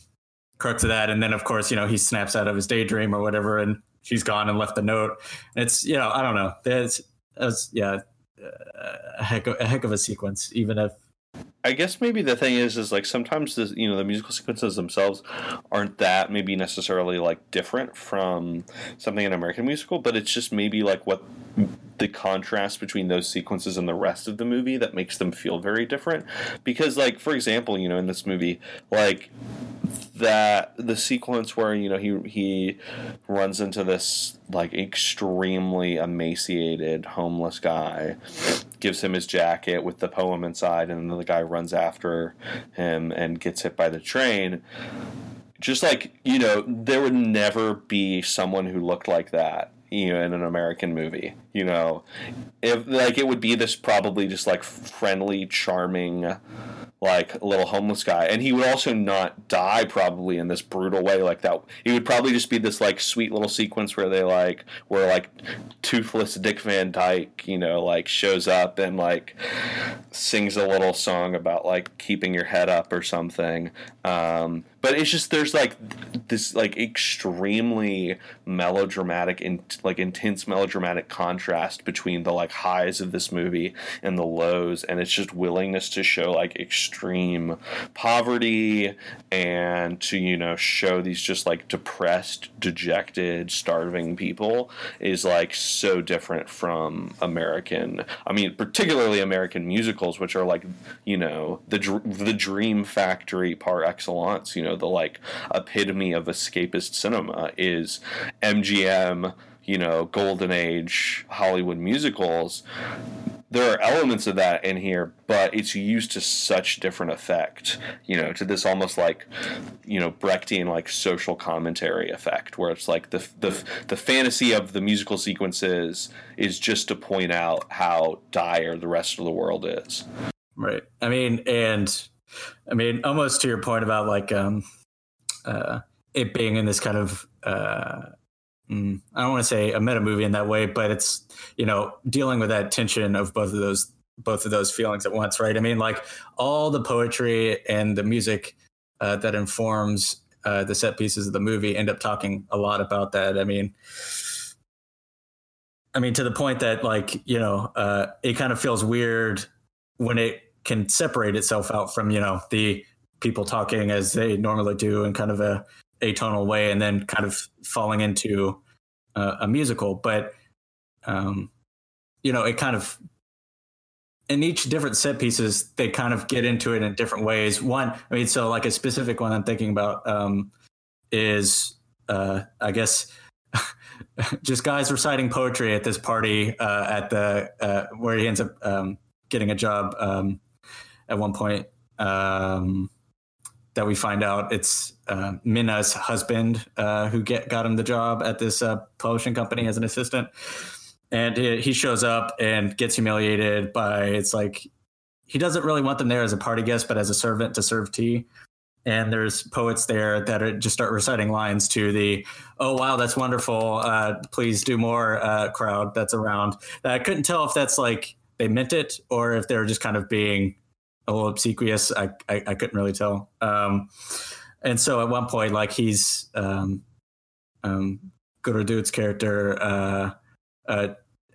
crux of that. And then, of course, you know, he snaps out of his daydream or whatever, and she's gone and left the note. It's you know I don't know. There's, yeah a heck of, a heck of a sequence, even if I guess maybe the thing is, is like sometimes the you know the musical sequences themselves aren't that maybe necessarily like different from something in American musical, but it's just maybe like what the contrast between those sequences and the rest of the movie that makes them feel very different. Because like for example, you know in this movie, like that the sequence where you know he he runs into this like extremely emaciated homeless guy gives him his jacket with the poem inside and then the guy runs after him and gets hit by the train. Just like you know there would never be someone who looked like that you know in an american movie you know if like it would be this probably just like friendly charming like little homeless guy. And he would also not die probably in this brutal way like that. It would probably just be this like sweet little sequence where they like where like toothless dick van dyke you know like shows up and like sings a little song about like keeping your head up or something. Um, but it's just there's like this like extremely melodramatic and like intense melodramatic contrast between the like highs of this movie and the lows and it's just willingness to show like extreme poverty and to you know show these just like depressed dejected starving people is like so different from american i mean particularly american musicals which are like you know the the dream factory par excellence you know the like epitome of escapist cinema is MGM, you know, golden age Hollywood musicals. There are elements of that in here, but it's used to such different effect, you know, to this almost like, you know, Brechtian like social commentary effect, where it's like the the the fantasy of the musical sequences is just to point out how dire the rest of the world is. Right. I mean, and I mean, almost to your point about like um, uh, it being in this kind of uh, mm, I don't want to say a meta movie in that way, but it's you know dealing with that tension of both of those both of those feelings at once, right? I mean, like all the poetry and the music uh, that informs uh, the set pieces of the movie end up talking a lot about that. I mean. I mean, to the point that, like, you know, uh, it kind of feels weird when it can separate itself out from you know the people talking as they normally do and kind of a atonal way and then kind of falling into uh, a musical. But um, you know it kind of in each different set pieces they kind of get into it in different ways. One i mean so like a specific one i'm thinking about um, is uh, i guess just guys reciting poetry at this party uh, at the uh, where he ends up um, getting a job um, at one point um, that we find out it's uh, Meena's husband uh, who get got him the job at this uh, publishing company as an assistant, and he shows up and gets humiliated by it's like he doesn't really want them there as a party guest, but as a servant to serve tea. And there's poets there that are, just start reciting lines to the "Oh wow, that's wonderful! Uh, please do more" uh, crowd that's around. I couldn't tell if that's like they meant it or if they're just kind of being a little obsequious. I, I, I couldn't really tell. Um, and so at one point, like he's um, um, Dutt's character uh, uh,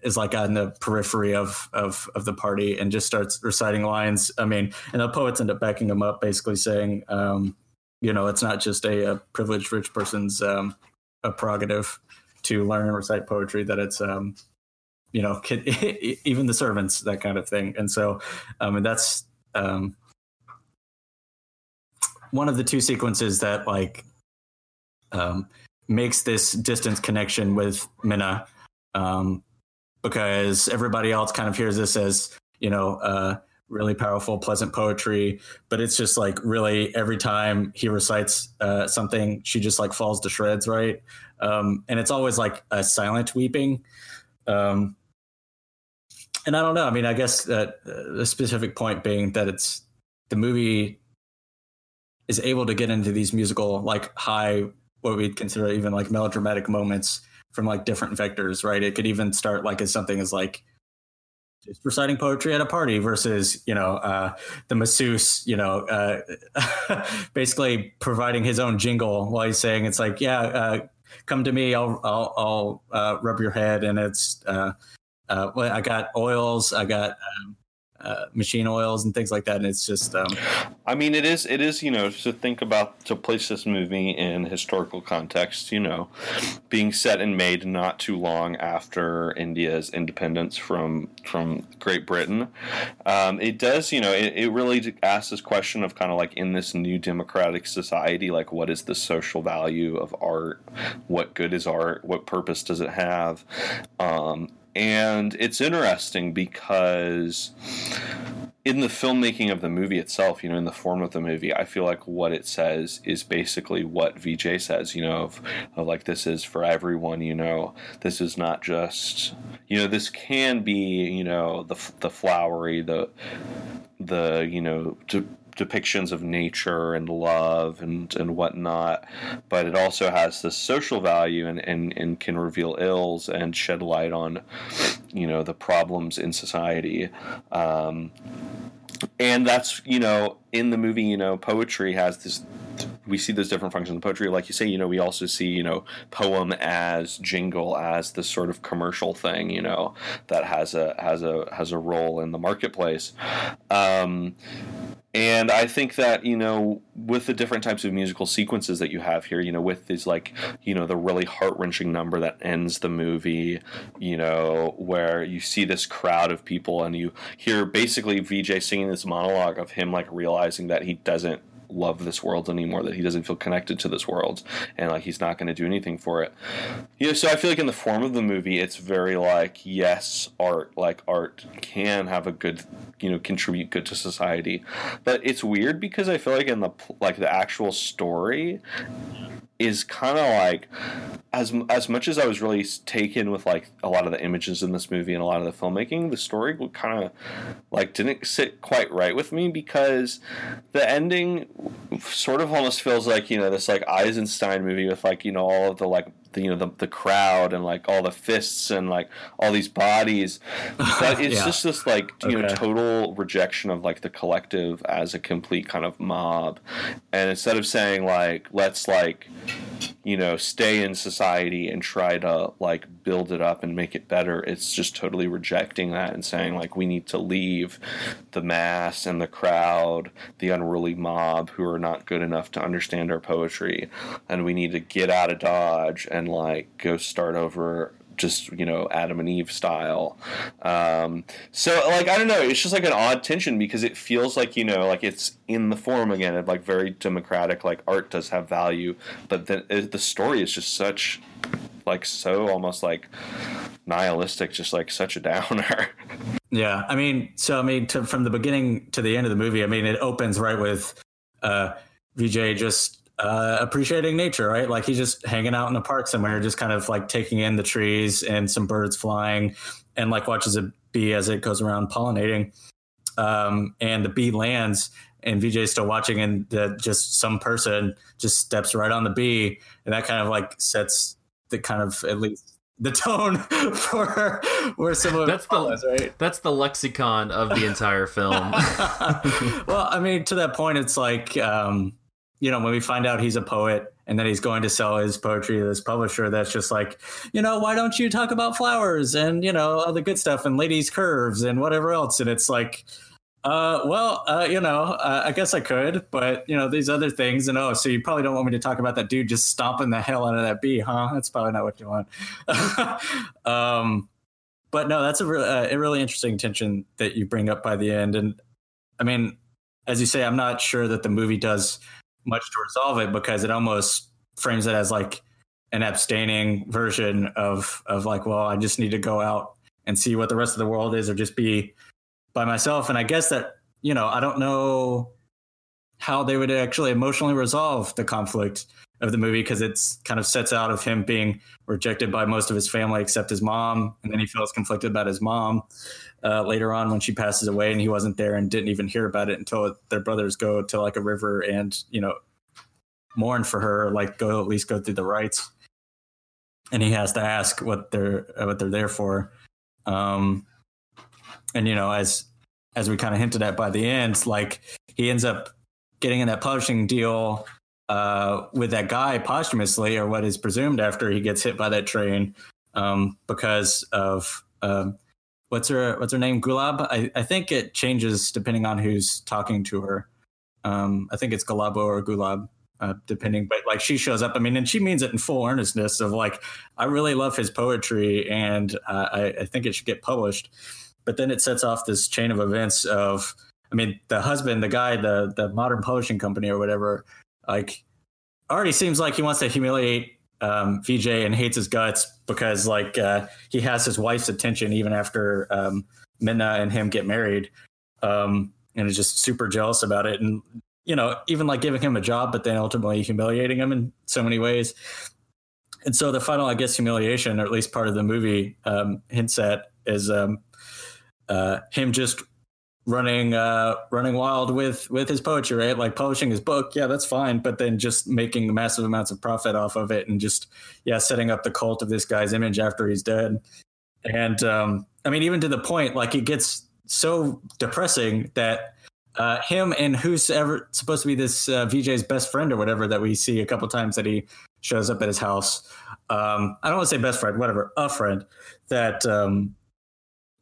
is like on the periphery of, of of the party and just starts reciting lines. I mean, and the poets end up backing him up, basically saying, um, you know, it's not just a, a privileged rich person's um, a prerogative to learn and recite poetry; that it's um, you know, even the servants, that kind of thing. And so, um, and that's um, one of the two sequences that like um, makes this distance connection with Meena um, because everybody else kind of hears this as you know uh, really powerful, pleasant poetry, but it's just like really every time he recites uh, something, she just like falls to shreds, right? Um, and it's always like a silent weeping. Um, and I don't know. I mean, I guess that uh, the specific point being that it's the movie is able to get into these musical, like high, what we'd consider even like melodramatic moments from like different vectors, right? It could even start like as something as like just reciting poetry at a party versus you know uh, the masseuse you know uh, basically providing his own jingle while he's saying it's like yeah uh, come to me. I'll I'll, I'll uh, rub your head, and it's uh, I got oils, I got um, uh, machine oils and things like that. And it's just, um, I mean, it is, it is, you know, to think about to place this movie in historical context, you know, being set and made not too long after India's independence from from Great Britain. Um, it does, you know, it, it really asks this question of kind of like in this new democratic society, like what is the social value of art? What good is art? What purpose does it have? Um, and it's interesting because in the filmmaking of the movie itself, you know, in the form of the movie, I feel like what it says is basically what Vijay says, you know, of, of, like this is for everyone, you know, this is not just, you know, this can be, you know, the the flowery, the the you know, to depictions of nature and love and, and whatnot, but it also has this social value and, and, and can reveal ills and shed light on, you know, the problems in society. Um, and that's you know in the movie you know poetry has this we see those different functions of poetry. Like you say you know we also see you know poem as jingle as this sort of commercial thing you know that has a has a has a role in the marketplace. Um, and I think that you know, with the different types of musical sequences that you have here, you know, with these like, you know, the really heart wrenching number that ends the movie, you know, where you see this crowd of people and you hear basically Vijay singing this monologue of him like realizing that he doesn't love this world anymore, that he doesn't feel connected to this world, and like he's not going to do anything for it. You know, so I feel like in the form of the movie, it's very like yes, art, like art can have a good, you know, contribute good to society, but it's weird because I feel like in the like the actual story is kind of like as as much as I was really taken with like a lot of the images in this movie and a lot of the filmmaking, the story kind of like didn't sit quite right with me because the ending sort of almost feels like you know this like Eisenstein movie with like you know all of the like the, you know the, the crowd and like all the fists and like all these bodies but it's yeah. just this like you okay. know total rejection of like the collective as a complete kind of mob and instead of saying like let's like you know stay in society and try to like build it up and make it better it's just totally rejecting that and saying like we need to leave the mass and the crowd the unruly mob who are not good enough to understand our poetry and we need to get out of dodge and like go start over just you know Adam and Eve style. Um, so like I don't know, it's just like an odd tension because it feels like you know like it's in the form again of like very democratic. Like art does have value, but the the story is just such like so almost like nihilistic, just like such a downer. Yeah, I mean, so I mean, to, from the beginning to the end of the movie, I mean, it opens right with uh, Vijay just uh, appreciating nature, right? Like he's just hanging out in a park somewhere, just kind of like taking in the trees and some birds flying, and like watches a bee as it goes around pollinating. Um, and the bee lands, and Vijay's still watching, and the, just some person just steps right on the bee, and that kind of like sets the kind of at least the tone for where some of that's follows, the right? that's the lexicon of the entire film. well, I mean, to that point, it's like um, you know, when we find out he's a poet and then he's going to sell his poetry to this publisher, that's just like, you know, why don't you talk about flowers and, you know, all the good stuff and ladies' curves and whatever else? And it's like, uh, well, uh, you know, uh, I guess I could, but you know, these other things, and oh, so you probably don't want me to talk about that dude just stomping the hell out of that bee, huh? That's probably not what you want. um, but no, that's a, re- uh, a really interesting tension that you bring up by the end, and I mean, as you say, I'm not sure that the movie does much to resolve it because it almost frames it as like an abstaining version of of like, well, I just need to go out and see what the rest of the world is, or just be by myself. And I guess that you know, I don't know how they would actually emotionally resolve the conflict of the movie because it's kind of sets out of him being rejected by most of his family except his mom, and then he feels conflicted about his mom uh, later on when she passes away, and he wasn't there and didn't even hear about it until their brothers go to like a river and you know mourn for her, like go at least go through the rites, and he has to ask what they're what they're there for, um, and you know as as we kind of hinted at by the end, like he ends up getting in that publishing deal uh, with that guy posthumously, or what is presumed after he gets hit by that train, um, because of um, what's her what's her name Gulab. I, I think it changes depending on who's talking to her. Um, I think it's Gulabo or Gulab. Uh, depending, but like she shows up. I mean, and she means it in full earnestness of like, I really love his poetry, and uh, I, I think it should get published. But then it sets off this chain of events of, I mean, the husband, the guy, the the modern publishing company or whatever, like, already seems like he wants to humiliate um, Vijay and hates his guts because like uh, he has his wife's attention even after um, Meena and him get married, um, and is just super jealous about it. And you know, even like giving him a job, but then ultimately humiliating him in so many ways. And so the final, I guess, humiliation, or at least part of the movie um, hints at, is um, uh, him just running uh, running wild with with his poetry, right? Like publishing his book, yeah, that's fine, but then just making massive amounts of profit off of it, and just yeah, setting up the cult of this guy's image after he's dead. And um, I mean, even to the point, like it gets so depressing that uh, him and who's ever supposed to be this uh, Vijay's best friend or whatever that we see a couple times that he shows up at his house. Um, I don't want to say best friend, whatever, a friend that um,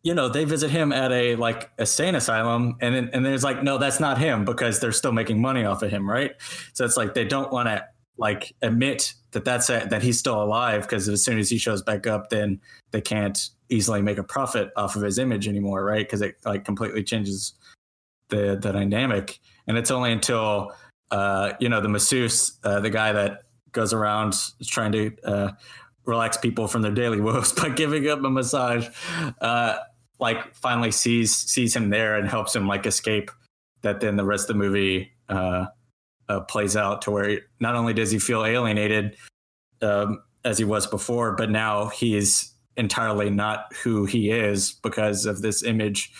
you know they visit him at a like a sane asylum, and then, and there's like no, that's not him because they're still making money off of him, right? So it's like they don't want to like admit that that's a, that he's still alive because as soon as he shows back up, then they can't easily make a profit off of his image anymore, right? Because it like completely changes the the dynamic. And it's only until uh, you know the masseuse, uh, the guy that goes around trying to uh, relax people from their daily woes by giving them a massage, uh, like finally sees sees him there and helps him like escape. That then the rest of the movie uh, uh, plays out to where not only does he feel alienated um, as he was before, but now he's entirely not who he is because of this image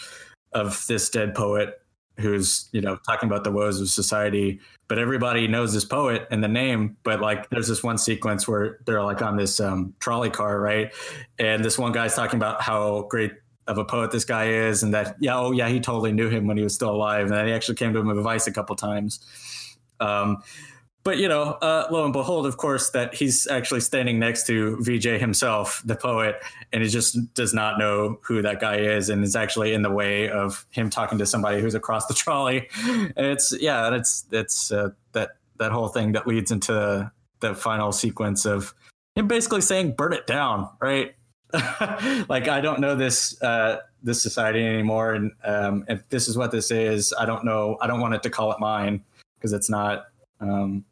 of this dead poet who's you know talking about the woes of society but everybody knows this poet and the name but like there's this one sequence where they're like on this um, trolley car right and this one guy's talking about how great of a poet this guy is and that yeah oh yeah he totally knew him when he was still alive and then he actually came to him with advice a couple times um, but you know, uh, lo and behold, of course, that he's actually standing next to Vijay himself, the poet, and he just does not know who that guy is, and is actually in the way of him talking to somebody who's across the trolley. And it's yeah, it's it's uh, that that whole thing that leads into the final sequence of him basically saying, "Burn it down," right? like I don't know this uh, this society anymore, and um, if this is what this is, I don't know. I don't want it to call it mine because it's not. Um,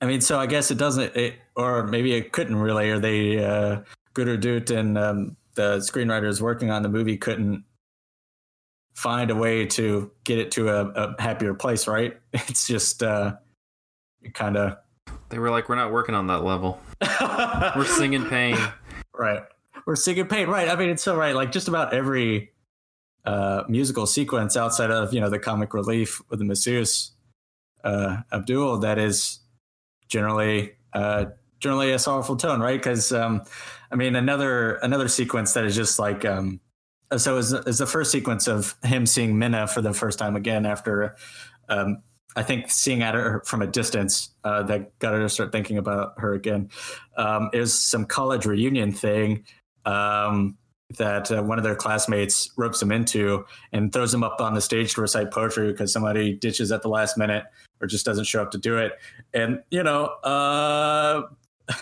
I mean, so I guess it doesn't, it, or maybe it couldn't really, or they, uh, Guru Dutt and um, the screenwriters working on the movie couldn't find a way to get it to a, a happier place, right? It's just uh, kind of. They were like, we're not working on that level. we're singing pain. Right. We're singing pain. Right. I mean, it's so right. Like just about every uh, musical sequence outside of, you know, the comic relief with the masseuse uh, Abdul that is generally uh, generally a sorrowful tone, right? Because um, I mean, another another sequence that is just like um, so is is the first sequence of him seeing Meena for the first time again after um, I think seeing at her from a distance uh, that got her to start thinking about her again. Um, was some college reunion thing um, that uh, one of their classmates ropes him into and throws him up on the stage to recite poetry because somebody ditches at the last minute or just doesn't show up to do it. And you know, uh,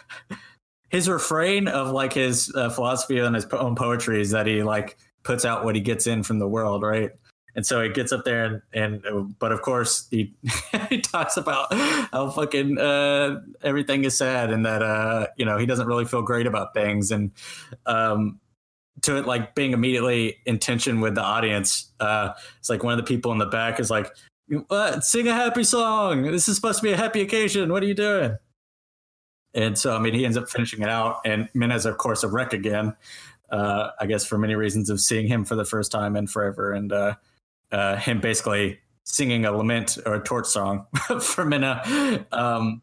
his refrain of like his uh, philosophy and his own poetry is that he like puts out what he gets in from the world, right? And so he gets up there and, and but of course he he talks about how fucking uh, everything is sad and that uh, you know he doesn't really feel great about things and um, to it like being immediately in tension with the audience. Uh, it's like one of the people in the back is like, what? Sing a happy song. This is supposed to be a happy occasion. What are you doing? And so, I mean, he ends up finishing it out. And Meena's, of course, a wreck again. Uh, I guess for many reasons of seeing him for the first time in forever, and uh, uh, him basically singing a lament or a torch song for Meena. Um,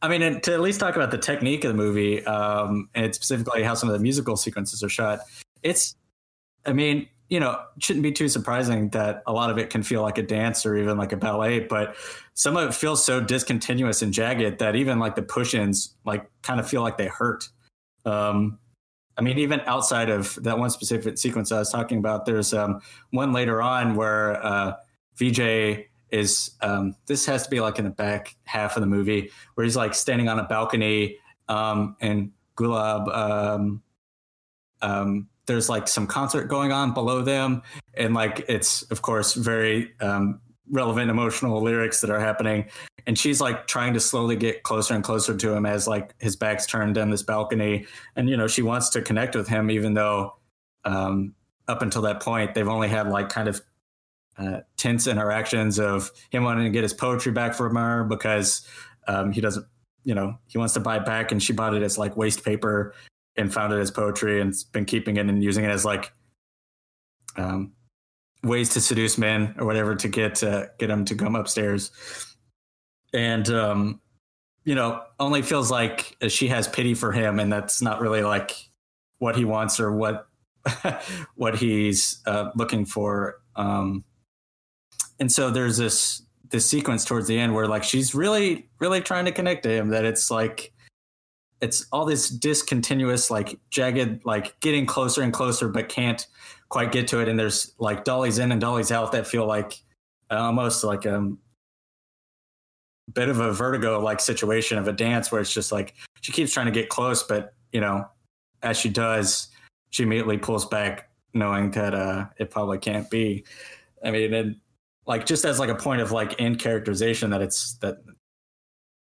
I mean, to at least talk about the technique of the movie, um, and specifically how some of the musical sequences are shot. It's, I mean, you know, shouldn't be too surprising that a lot of it can feel like a dance or even like a ballet, but some of it feels so discontinuous and jagged that even like the push-ins like kind of feel like they hurt. Um, I mean, even outside of that one specific sequence I was talking about, there's um, one later on where uh, Vijay is. Um, this has to be like in the back half of the movie where he's like standing on a balcony um, and Gulab. Um, um, there's like some concert going on below them, and like it's of course very um, relevant emotional lyrics that are happening and she's like trying to slowly get closer and closer to him as like his back's turned down this balcony. And you know she wants to connect with him even though um, up until that point they've only had like kind of uh, tense interactions of him wanting to get his poetry back from her because um, he doesn't you know he wants to buy it back. And she bought it as like waste paper and found it as poetry and been keeping it and using it as like um, ways to seduce men or whatever to get uh, get them to come upstairs and um, you know, only feels like she has pity for him, and that's not really like what he wants or what what he's uh, looking for. Um, and so there's this this sequence towards the end where like she's really really trying to connect to him. That it's like it's all this discontinuous like jagged like getting closer and closer but can't quite get to it and there's like dollies in and dollies out that feel like almost like um bit of a vertigo like situation of a dance where it's just like she keeps trying to get close, but you know, as she does, she immediately pulls back, knowing that uh, it probably can't be. I mean, and like just as like a point of like in characterization that it's that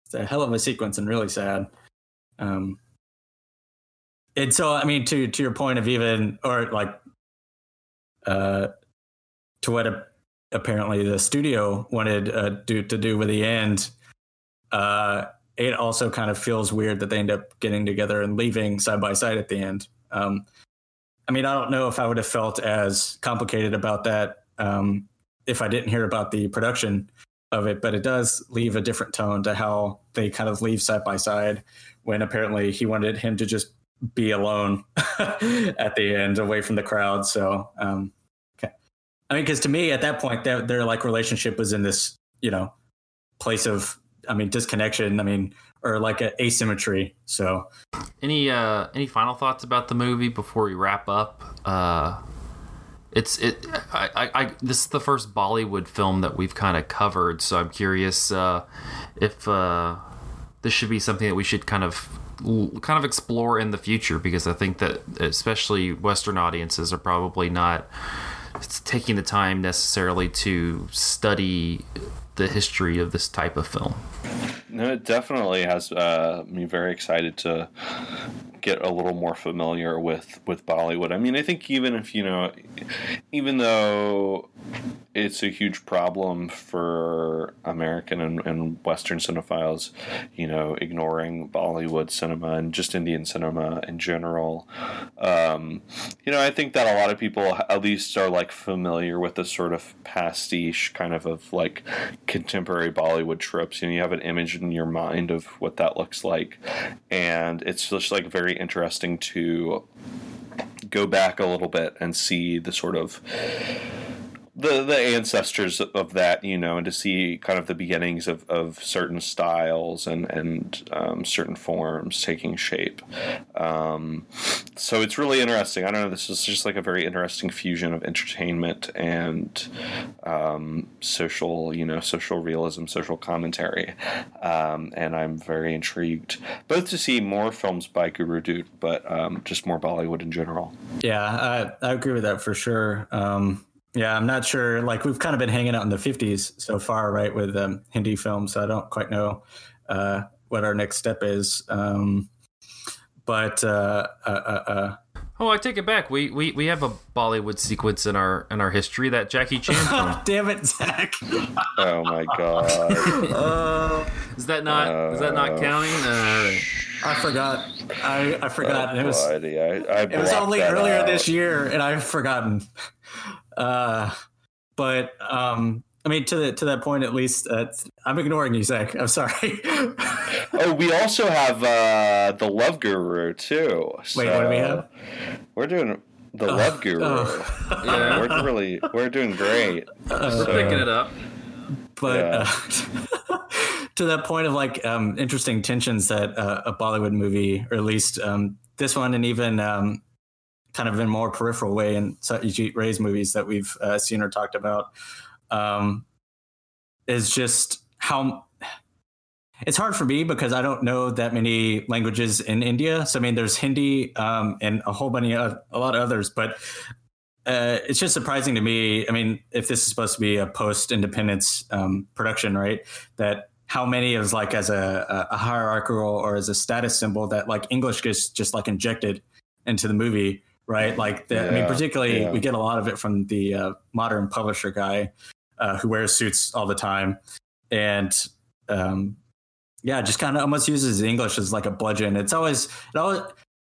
it's a hell of a sequence and really sad. Um, and so I mean, to to your point of even or like uh, to what a apparently the studio wanted uh, do, to do with the end. Uh, it also kind of feels weird that they end up getting together and leaving side by side at the end. Um, I mean, I don't know if I would have felt as complicated about that um, if I didn't hear about the production of it, but it does leave a different tone to how they kind of leave side by side when apparently he wanted him to just be alone at the end away from the crowd. So, um, I mean, because to me, at that point, their, their like relationship was in this, you know, place of, I mean, disconnection. I mean, or like asymmetry. So, any uh any final thoughts about the movie before we wrap up? Uh, it's it. I, I, I this is the first Bollywood film that we've kind of covered, so I'm curious uh, if uh, this should be something that we should kind of kind of explore in the future because I think that especially Western audiences are probably not taking the time necessarily to study the history of this type of film. No, it definitely has uh, me very excited to get a little more familiar with with Bollywood. I mean, I think even if you know, even though it's a huge problem for American and, and Western cinephiles, you know, ignoring Bollywood cinema and just Indian cinema in general. Um, you know, I think that a lot of people at least are like familiar with the sort of pastiche kind of of like contemporary Bollywood tropes. You know, you have an image in your mind of what that looks like, and it's just like very interesting to go back a little bit and see the sort of the the ancestors of that, you know, and to see kind of the beginnings of, of certain styles and and um, certain forms taking shape. Um, so it's really interesting. I don't know. This is just like a very interesting fusion of entertainment and um, social, you know, social realism, social commentary, um, and I'm very intrigued both to see more films by Guru Dutt, but um, just more Bollywood in general. Yeah, I, I agree with that for sure. Um, yeah, I'm not sure. Like we've kind of been hanging out in the 50s so far, right, with um, Hindi films. So I don't quite know uh, what our next step is. Um, but uh, uh, uh, uh oh, I take it back. We, we we have a Bollywood sequence in our in our history that Jackie Chan. Film. Damn it, Zach! oh my god! Uh, is that not is that not counting? I forgot. I, I forgot. Oh, it was. I, I it was only earlier out. this year, and I've forgotten. Uh, but um, I mean, to the, to that point, at least, uh, I'm ignoring you, Zach. I'm sorry. oh, we also have uh, the Love Guru too. So Wait, what do we have? We're doing the Love Guru. oh. Yeah. we're really we're doing great. We're picking it up. but Yeah. uh, to that point of like um, interesting tensions that uh, a Bollywood movie, or at least um, this one, and even um, kind of in more peripheral way in Satyajit Ray's movies that we've uh, seen or talked about, um, is just how it's hard for me because I don't know that many languages in India. So I mean, there's Hindi um, and a whole bunch of a lot of others, but uh, it's just surprising to me. I mean, if this is supposed to be a post-independence um, production, right? That how many is like as a, a hierarchical or as a status symbol that like English gets just like injected into the movie, right? Like the, I mean, particularly yeah. we get a lot of it from the uh, modern publisher guy uh, who wears suits all the time, and um, yeah, just kind of almost uses English as like a bludgeon. It's always it always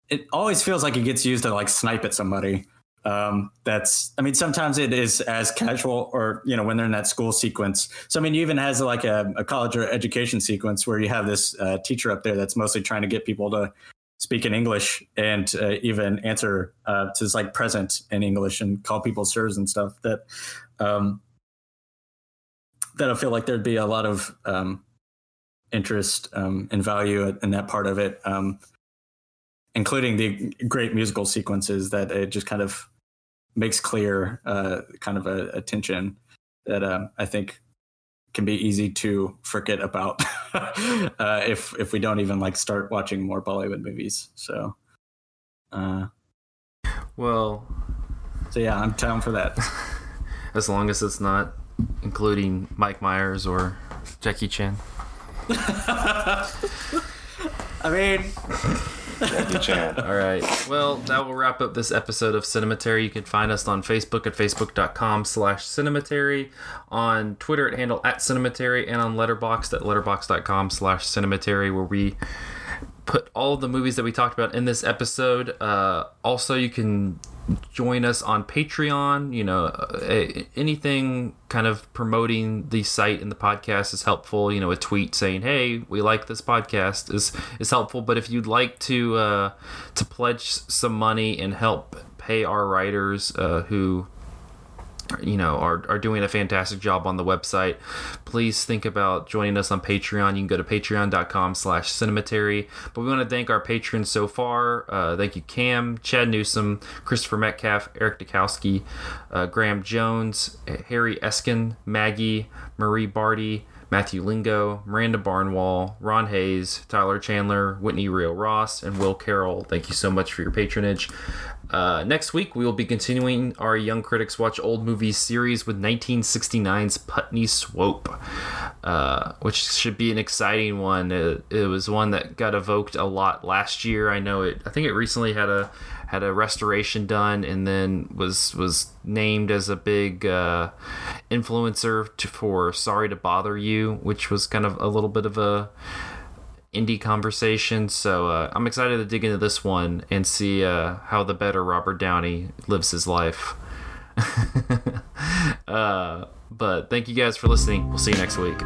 it always feels like it gets used to like snipe at somebody. Um, that's I mean sometimes it is as casual or you know when they're in that school sequence. So I mean, you even has like a, a college or education sequence where you have this uh, teacher up there that's mostly trying to get people to speak in English and uh, even answer uh, to this like present in English and call people sirs and stuff. That um, that I feel like there'd be a lot of um, interest um, and value in that part of it, um, including the great musical sequences that it just kind of makes clear, uh, kind of a, a tension that um, I think can be easy to forget about uh, if if we don't even like start watching more Bollywood movies. So, uh, Well, so yeah, I'm down for that. as long as it's not including Mike Myers or Jackie Chan. I mean, Jackie Chan. All right. Well, that will wrap up this episode of Cinematary. You can find us on Facebook at facebook.com slash cinematary, on Twitter at handle at cinematary, and on Letterboxd at letterboxd.com slash cinematary, where we put all of the movies that we talked about in this episode. Uh, also, you can join us on Patreon. You know, uh, anything kind of promoting the site and the podcast is helpful. You know, a tweet saying, "Hey, we like this podcast" is is helpful. But if you'd like to uh, to pledge some money and help pay our writers uh, who you know are, are doing a fantastic job on the website. Please think about joining us on patreon. You can go to patreon.com slash cinematary but we want to thank our patrons so far. Uh, thank you cam chad newsom christopher metcalf eric dukowski uh, graham jones harry eskin maggie marie barty Matthew Lingo, Miranda Barnwall, Ron Hayes, Tyler Chandler, Whitney Rio Ross, and Will Carroll. Thank you so much for your patronage. Uh, next week, we will be continuing our Young Critics Watch Old Movies series with 1969's Putney Swope, uh, which should be an exciting one. It, it was one that got evoked a lot last year. I know it. I think it recently had a had a restoration done, and then was was named as a big uh, influencer to, for "Sorry to Bother You," which was kind of a little bit of a indie conversation. So uh, I'm excited to dig into this one and see uh, how the better Robert Downey lives his life. uh, but thank you guys for listening. We'll see you next week.